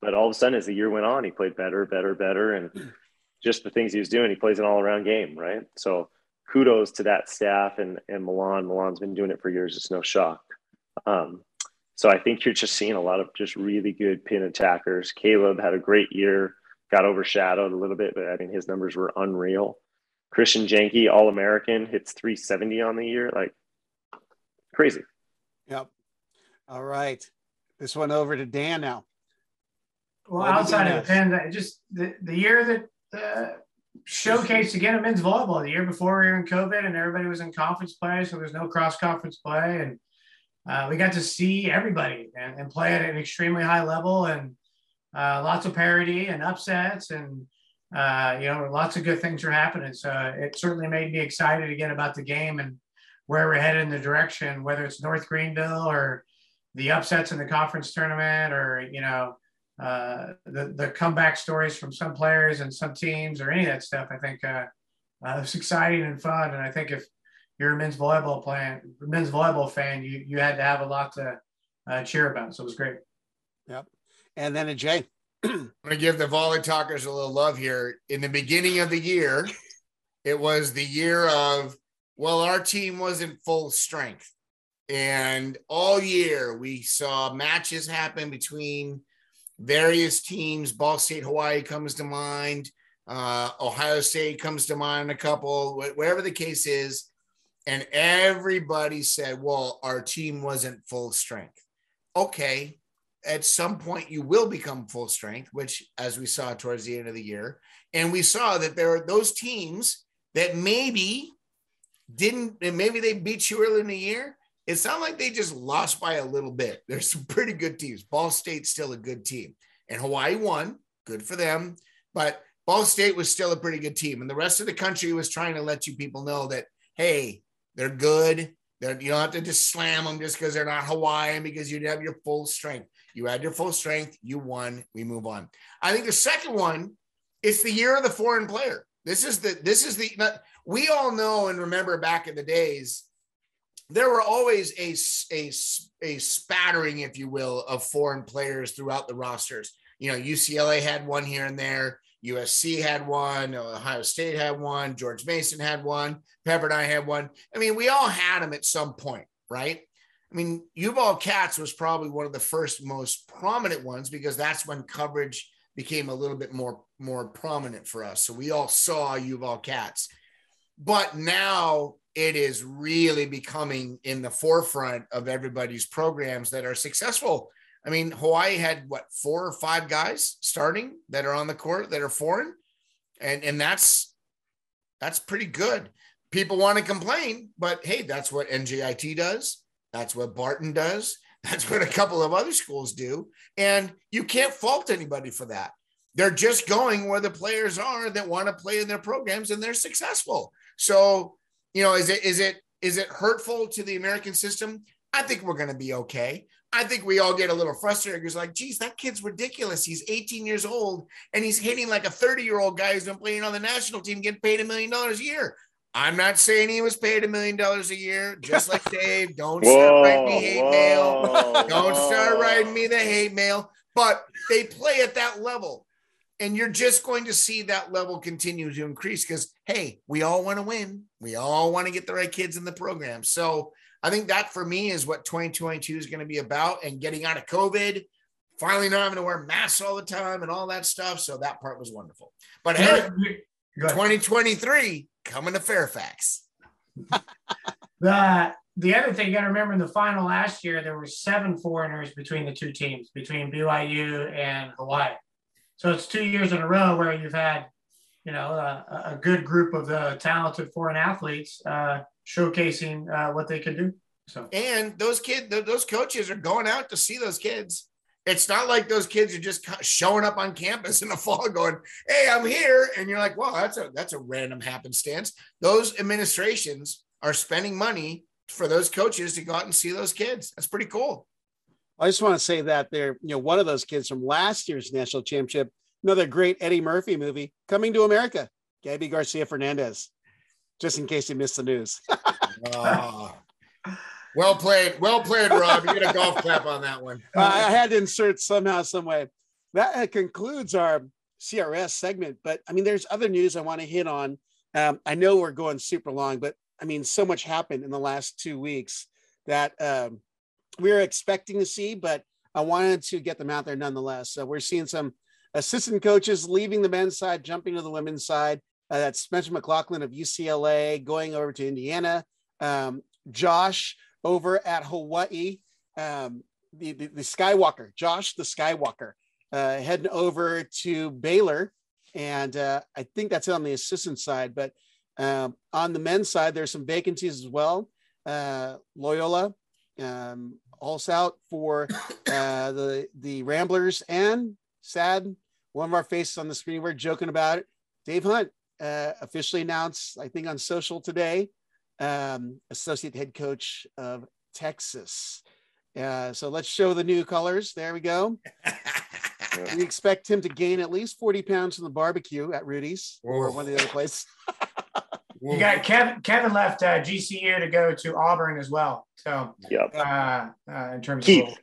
but all of a sudden, as the year went on, he played better, better, better. And just the things he was doing, he plays an all around game, right? So kudos to that staff and, and Milan. Milan's been doing it for years. It's no shock. Um, so I think you're just seeing a lot of just really good pin attackers. Caleb had a great year, got overshadowed a little bit, but I mean, his numbers were unreal. Christian Jenke, All American, hits 370 on the year. Like crazy. Yep. All right. This one over to Dan now. Well, outside of Penn, just the, the year that uh, showcased again in men's volleyball, the year before we were in COVID and everybody was in conference play, so there was no cross conference play. And uh, we got to see everybody and, and, play at an extremely high level and uh, lots of parity and upsets and uh, you know, lots of good things are happening. So it certainly made me excited again about the game and where we're headed in the direction, whether it's North Greenville or the upsets in the conference tournament or, you know, uh, the, the comeback stories from some players and some teams or any of that stuff. I think uh, uh, it's exciting and fun. And I think if you're a men's volleyball plan, men's volleyball fan, you, you had to have a lot to uh, cheer about. So it was great. Yep. And then a Jay. I'm going to give the volley talkers a little love here. In the beginning of the year, it was the year of, well, our team wasn't full strength. And all year we saw matches happen between various teams. Ball State, Hawaii comes to mind. Uh, Ohio State comes to mind, a couple, whatever the case is. And everybody said, well, our team wasn't full strength. Okay, at some point you will become full strength, which as we saw towards the end of the year, and we saw that there are those teams that maybe didn't, maybe they beat you early in the year. It's not like they just lost by a little bit. There's some pretty good teams. Ball State's still a good team, and Hawaii won. Good for them, but Ball State was still a pretty good team, and the rest of the country was trying to let you people know that hey, they're good. They're, you don't have to just slam them just because they're not Hawaiian because you have your full strength. You had your full strength. You won. We move on. I think the second one, it's the year of the foreign player. This is the this is the we all know and remember back in the days, there were always a a a spattering, if you will, of foreign players throughout the rosters. You know, UCLA had one here and there. USC had one, Ohio State had one, George Mason had one, Pepperdine had one. I mean, we all had them at some point, right? I mean, Yuval Katz was probably one of the first most prominent ones because that's when coverage became a little bit more more prominent for us. So we all saw Yuval Katz. But now it is really becoming in the forefront of everybody's programs that are successful. I mean, Hawaii had what four or five guys starting that are on the court that are foreign, and and that's that's pretty good. People want to complain, but hey, that's what NJIT does. That's what Barton does. That's what a couple of other schools do. And you can't fault anybody for that. They're just going where the players are that want to play in their programs and they're successful. So, you know, is it is it is it hurtful to the American system? I think we're going to be okay. I think we all get a little frustrated because, like, geez, that kid's ridiculous. He's 18 years old and he's hitting like a 30 year old guy who's been playing on the national team, getting paid a million dollars a year. I'm not saying he was paid a million dollars a year, just like Dave. Don't whoa, start writing me hate whoa, mail. Don't whoa. start writing me the hate mail. But they play at that level. And you're just going to see that level continue to increase because, hey, we all want to win. We all want to get the right kids in the program. So I think that for me is what 2022 is going to be about and getting out of COVID, finally not having to wear masks all the time and all that stuff. So that part was wonderful. But hey, 2023 coming to Fairfax. the the other thing you got to remember in the final last year, there were seven foreigners between the two teams, between BYU and Hawaii. So it's two years in a row where you've had, you know, a, a good group of the talented foreign athletes uh, showcasing uh, what they can do. So and those kids, those coaches are going out to see those kids. It's not like those kids are just showing up on campus in the fall going, "Hey, I'm here," and you're like, "Well, that's a that's a random happenstance." Those administrations are spending money for those coaches to go out and see those kids. That's pretty cool. I just want to say that they're, you know, one of those kids from last year's national championship, another great Eddie Murphy movie, Coming to America, Gabi Garcia Fernandez. just in case you missed the news. Oh. Well played, well played, Rob. You get a golf clap on that one. Uh, I had to insert somehow, some way. That uh, concludes our CRS segment. But I mean, there's other news I want to hit on. Um, I know we're going super long, but I mean, so much happened in the last two weeks that um, we were expecting to see, but I wanted to get them out there nonetheless. So we're seeing some assistant coaches leaving the men's side, jumping to the women's side. Uh, that's Spencer McLaughlin of UCLA going over to Indiana. Um, Josh over at Hawaii, um, the, the, the Skywalker, Josh the Skywalker, uh, heading over to Baylor. And uh, I think that's on the assistant side. But um, on the men's side, there's some vacancies as well. Uh, Loyola, um, also out for uh, the the Ramblers, and sad one of our faces on the screen. We're joking about it. Dave Hunt uh, officially announced, I think, on social today, um, associate head coach of Texas. Uh, so let's show the new colors. There we go. we expect him to gain at least 40 pounds from the barbecue at Rudy's or one of the other places. You got Kevin. Kevin left uh, GCU to go to Auburn as well. So, Yep. uh, uh, in terms Keith. of Keith.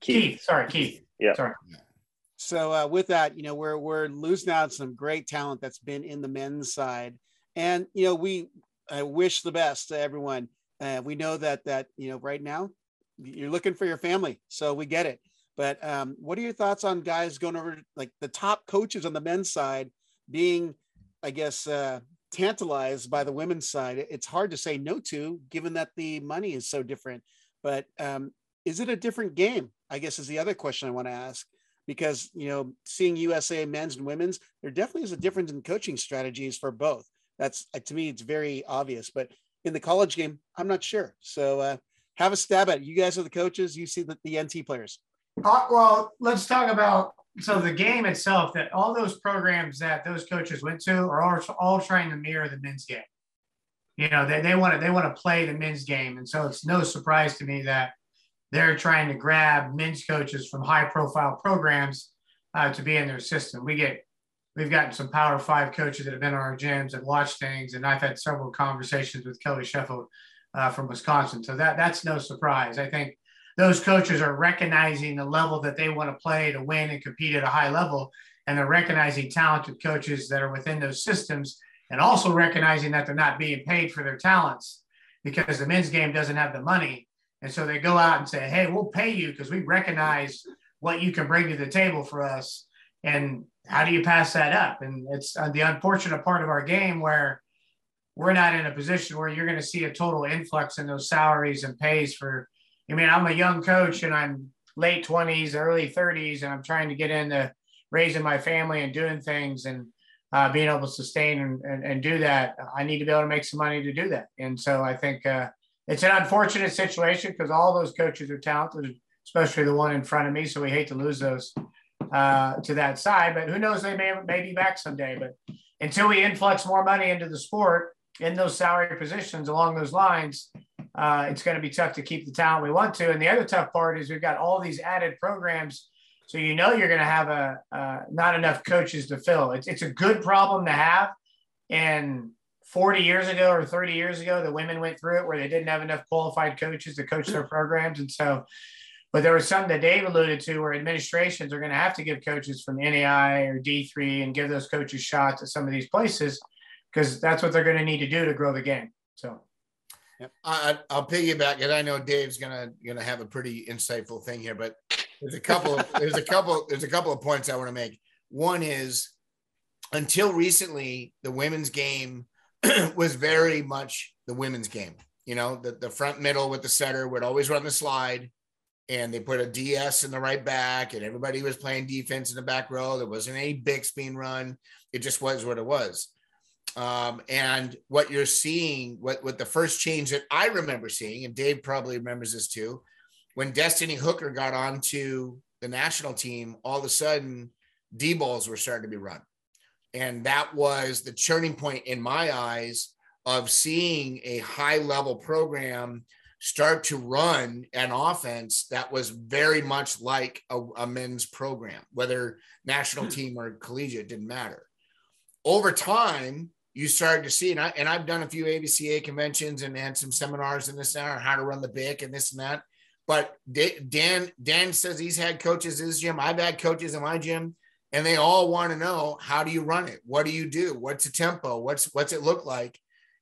Keith, sorry, Keith. Yeah. Sorry. So uh, with that, you know, we're we're losing out some great talent that's been in the men's side, and you know, we uh, wish the best to everyone. Uh, we know that that you know right now you're looking for your family, so we get it. But um, what are your thoughts on guys going over like the top coaches on the men's side being, I guess, uh, tantalized by the women's side? It's hard to say no to, given that the money is so different. But um, is it a different game? I guess is the other question I want to ask because you know seeing USA men's and women's, there definitely is a difference in coaching strategies for both. That's uh, to me, it's very obvious. But in the college game, I'm not sure. So uh, have a stab at it. You guys are the coaches. You see the, the NT players. Uh, well, let's talk about so the game itself. That all those programs that those coaches went to are all, all trying to mirror the men's game. You know, they, they want to they want to play the men's game, and so it's no surprise to me that they're trying to grab men's coaches from high profile programs uh, to be in their system. We get we've gotten some Power Five coaches that have been in our gyms and watched things, and I've had several conversations with Kelly Sheffield uh, from Wisconsin. So that that's no surprise. I think those coaches are recognizing the level that they want to play to win and compete at a high level. And they're recognizing talented coaches that are within those systems and also recognizing that they're not being paid for their talents because the men's game doesn't have the money. And so they go out and say, hey, we'll pay you because we recognize what you can bring to the table for us. And how do you pass that up? And it's uh, the unfortunate part of our game where we're not in a position where you're going to see a total influx in those salaries and pays for. I mean, I'm a young coach and I'm late 20s, early 30s, and I'm trying to get into raising my family and doing things and uh, being able to sustain and, and, and, do that. I need to be able to make some money to do that. And so I think uh, it's an unfortunate situation because all those coaches are talented, especially the one in front of me. So we hate to lose those uh, to that side, but who knows? They may, may be back someday. But until we influx more money into the sport, in those salary positions along those lines, uh, it's going to be tough to keep the talent we want to. And the other tough part is we've got all these added programs. So you know you're going to have a uh, not enough coaches to fill. It's it's a good problem to have. And 40 years ago or 30 years ago, the women went through it where they didn't have enough qualified coaches to coach their programs. And so, but there was some that Dave alluded to where administrations are going to have to give coaches from NAI or D3 and give those coaches shots at some of these places because that's what they're going to need to do to grow the game. So. I, I'll piggyback, and I know Dave's gonna gonna have a pretty insightful thing here, but there's a couple there's a couple there's a couple of points I want to make. One is until recently, the women's game was very much the women's game. You know, the, the front middle with the setter would always run the slide, and they put a DS in the right back, and everybody was playing defense in the back row. There wasn't any BIC being run. It just was what it was. Um, and what you're seeing, what, what the first change that I remember seeing, and Dave probably remembers this too, when Destinee Hooker got onto the national team, all of a sudden D balls were starting to be run. And that was the turning point in my eyes of seeing a high level program start to run an offense that was very much like a, a men's program, whether national hmm. team or collegiate, didn't matter. Over time, you started to see, and I and I've done a few AVCA conventions and had some seminars in this and on how to run the BIC and this and that. But Dan Dan says he's had coaches in his gym. I've had coaches in my gym, and they all want to know how do you run it? What do you do? What's the tempo? What's what's it look like?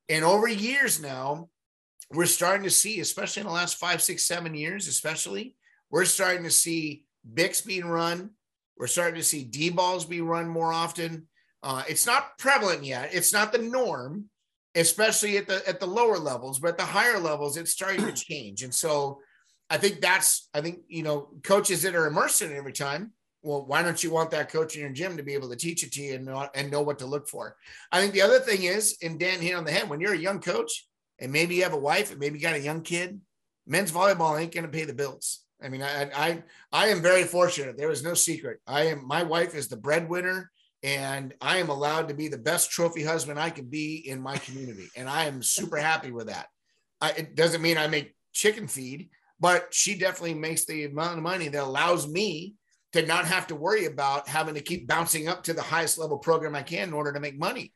And over years now, we're starting to see, especially in the last five, six, seven years, especially, we're starting to see BICs being run. We're starting to see D balls be run more often. Uh, it's not prevalent yet. It's not the norm, especially at the at the lower levels, but at the higher levels, it's starting to change. And so I think that's I think you know coaches that are immersed in it every time. Well, why don't you want that coach in your gym to be able to teach it to you and know, and know what to look for? I think the other thing is, and Dan hit on the head, when you're a young coach and maybe you have a wife and maybe you got a young kid, men's volleyball ain't going to pay the bills. I mean, I, I, I am very fortunate. There is no secret. I am, my wife is the breadwinner and I am allowed to be the best trophy husband I can be in my community. And I am super happy with that. I, it doesn't mean I make chicken feed, but she definitely makes the amount of money that allows me to not have to worry about having to keep bouncing up to the highest level program I can in order to make money.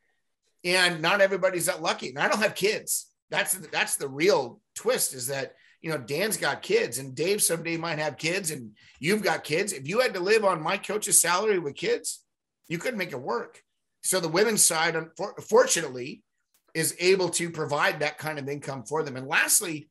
And not everybody's that lucky. And I don't have kids. That's that's the real twist is that you know, Dan's got kids and Dave someday might have kids and you've got kids. If you had to live on my coach's salary with kids, you couldn't make it work. So the women's side, unfortunately, is able to provide that kind of income for them. And lastly,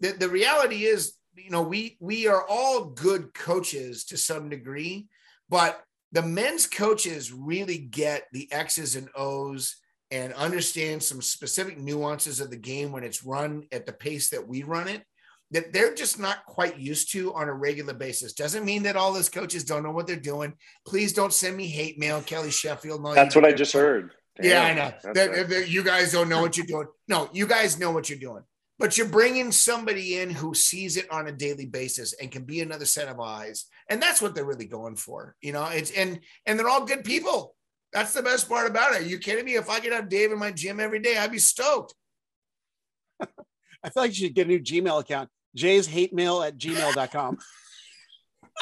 the, the reality is, you know, we we are all good coaches to some degree, but the men's coaches really get the X's and O's and understand some specific nuances of the game when it's run at the pace that we run it that they're just not quite used to on a regular basis. Doesn't mean that all those coaches don't know what they're doing. Please don't send me hate mail, Kelly Sheffield. No, That's what I just heard. Damn, yeah, I know. That, that you guys don't know what you're doing. No, you guys know what you're doing. But you're bringing somebody in who sees it on a daily basis and can be another set of eyes, and that's what they're really going for. You know, it's and and they're all good people. That's the best part about it. Are you kidding me? If I could have Dave in my gym every day, I'd be stoked. I feel like you should get a new Gmail account. Jay's hate mail at gmail.com.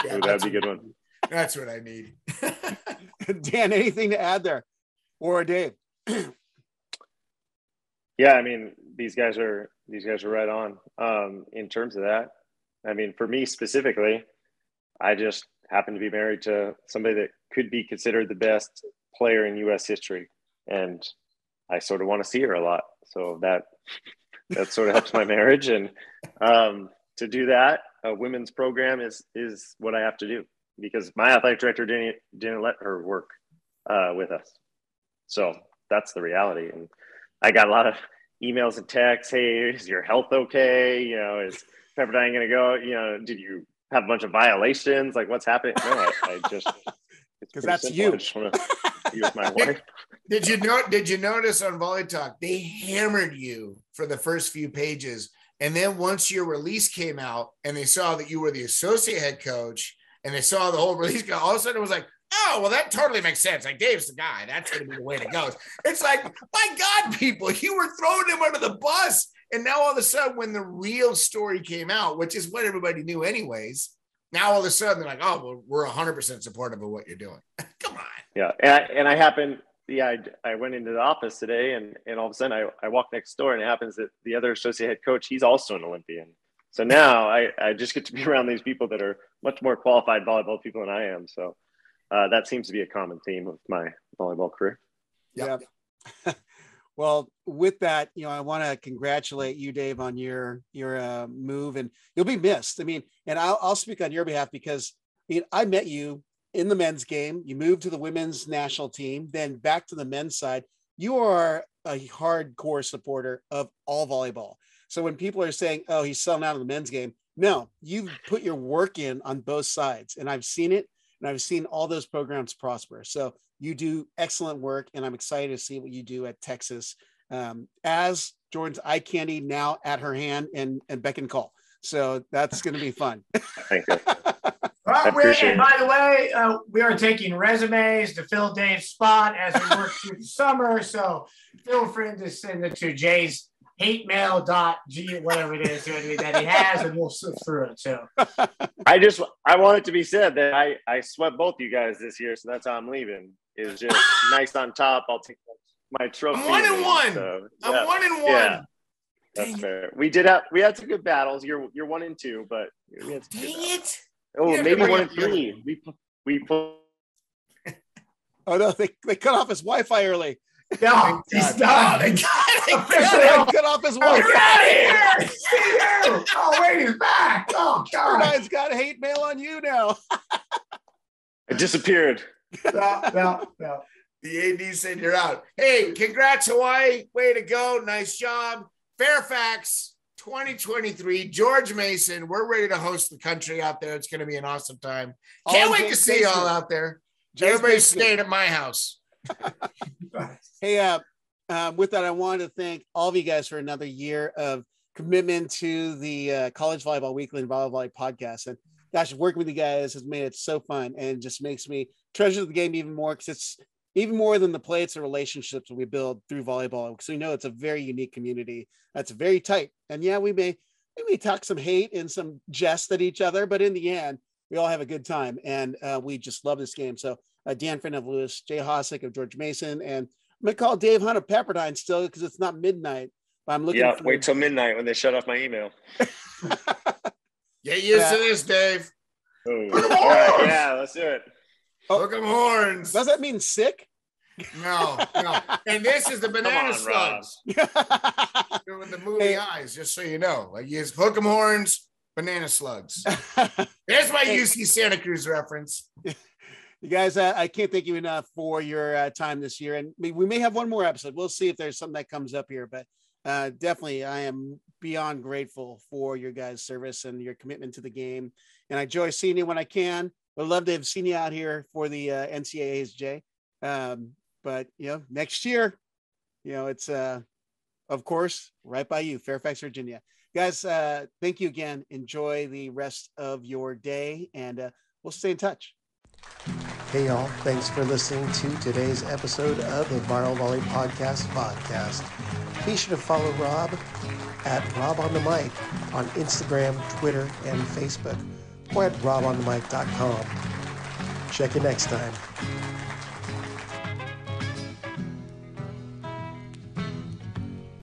yeah, that'd be a good one. That's what I need. Dan, anything to add there? Or Dave? yeah, I mean, these guys are these guys are right on. Um, in terms of that, I mean, for me specifically, I just happen to be married to somebody that could be considered the best player in U.S. history, and I sort of want to see her a lot. So that that sort of helps my marriage. And um, to do that, a women's program is is what I have to do because my athletic director didn't didn't let her work uh, with us. So that's the reality. And I got a lot of emails and texts. Hey, is your health okay? You know, is Pepperdine going to go? You know, did you have a bunch of violations? Like, what's happening? No, I, I just because that's simple. you. I just want to be with my wife. Did you know? Did you notice on Volley Talk they hammered you for the first few pages, and then once your release came out and they saw that you were the associate head coach, and they saw the whole release, all of a sudden it was like, oh, well, that totally makes sense. Like Dave's the guy. That's going to be the way to go. It's like, my God, people, you were throwing him under the bus. And now all of a sudden, when the real story came out, which is what everybody knew anyways, now all of a sudden they're like, oh, well, we're 100% supportive of what you're doing. Come on. Yeah. And I, and I happen, yeah, I, I went into the office today and, and all of a sudden I, I walk next door and it happens that the other associate head coach, he's also an Olympian. So now I, I just get to be around these people that are much more qualified volleyball people than I am. So uh, that seems to be a common theme of my volleyball career. Yeah. Well, with that, you know, I want to congratulate you, Dave, on your your uh, move, and you'll be missed. I mean, and I'll, I'll speak on your behalf because I mean, I met you in the men's game. You moved to the women's national team, then back to the men's side. You are a hardcore supporter of all volleyball. So when people are saying, "Oh, he's selling out of the men's game," no, you've put your work in on both sides, and I've seen it, and I've seen all those programs prosper. So you do excellent work, and I'm excited to see what you do at Texas um, as Jordan's eye candy now at her hand and and beck and call. So that's going to be fun. Thank you. Well, and by the way, uh, we are taking resumes to fill Dave's spot as we work through the summer. So feel free to send it to Jay's hate mail dot g whatever it is that he has, and we'll sift through it. So I just I want it to be said that I I swept both you guys this year, so that's how I'm leaving. Is just nice on top. I'll take my trophy. I'm one and one. so, I'm one and one. Yeah. That's Dang it. fair. We did have we had some good battles. You're you're one and two, but we had some Dang battles. it. Oh, You have to maybe one up and the other three. We we put Oh no, they, they cut off his Wi-Fi early. No, he's done. they got it. Officially They off. cut off his Wi-Fi. get out of here! See you! Oh, wait, he's back. Oh, God. Turbine's got hate mail on you now. it disappeared. No, no, no. The AD said you're out. Hey, congrats, Hawaii. Way to go. Nice job. Fairfax 2023. George Mason. We're ready to host the country out there. It's going to be an awesome time. Can't All wait to see y'all out there. James Everybody's Mason. staying at my house. Hey, uh, um, with that, I wanted to thank all of you guys for another year of commitment to the uh, College Volleyball Weekly and Volleyball podcast. And gosh, working with you guys has made it so fun and just makes me treasure the game even more because it's even more than the play, it's the relationships we build through volleyball. Because we know it's a very unique community that's very tight. And yeah, we may we may talk some hate and some jest at each other, but in the end, we all have a good time and uh, we just love this game. So uh, Dan Friend of Lewis, Jay Hosack of George Mason, and I'm gonna call Dave Hunt of Pepperdine still because it's not midnight. But I'm looking. Yeah, for- wait till midnight when they shut off my email. Get used to this, Dave. Oh, all right, yeah, let's do it. Oh. Hook 'em horns. Does that mean sick? No, no. And this is the banana on, slugs yeah. with the movie Hey. eyes, just so you know. Like you hook 'em horns, banana slugs. There's my Hey. UC Santa Cruz reference. you guys, uh, I can't thank you enough for your uh, time this year, and we, we may have one more episode. We'll see if there's something that comes up here, but uh, definitely, I am beyond grateful for your guys' service and your commitment to the game. And I enjoy seeing you when I can. Would love to have seen you out here for the uh, NCAA's, Jay. Um, but you know, next year, you know, it's uh, of course right by you, Fairfax, Virginia. Guys, uh, thank you again. Enjoy the rest of your day, and uh, we'll stay in touch. Hey y'all, thanks for listening to today's episode of the Viral Volley Podcast podcast. Be sure to follow Rob at Rob on the Mic on Instagram, Twitter, and Facebook, or at robonthemic.com. Check you next time.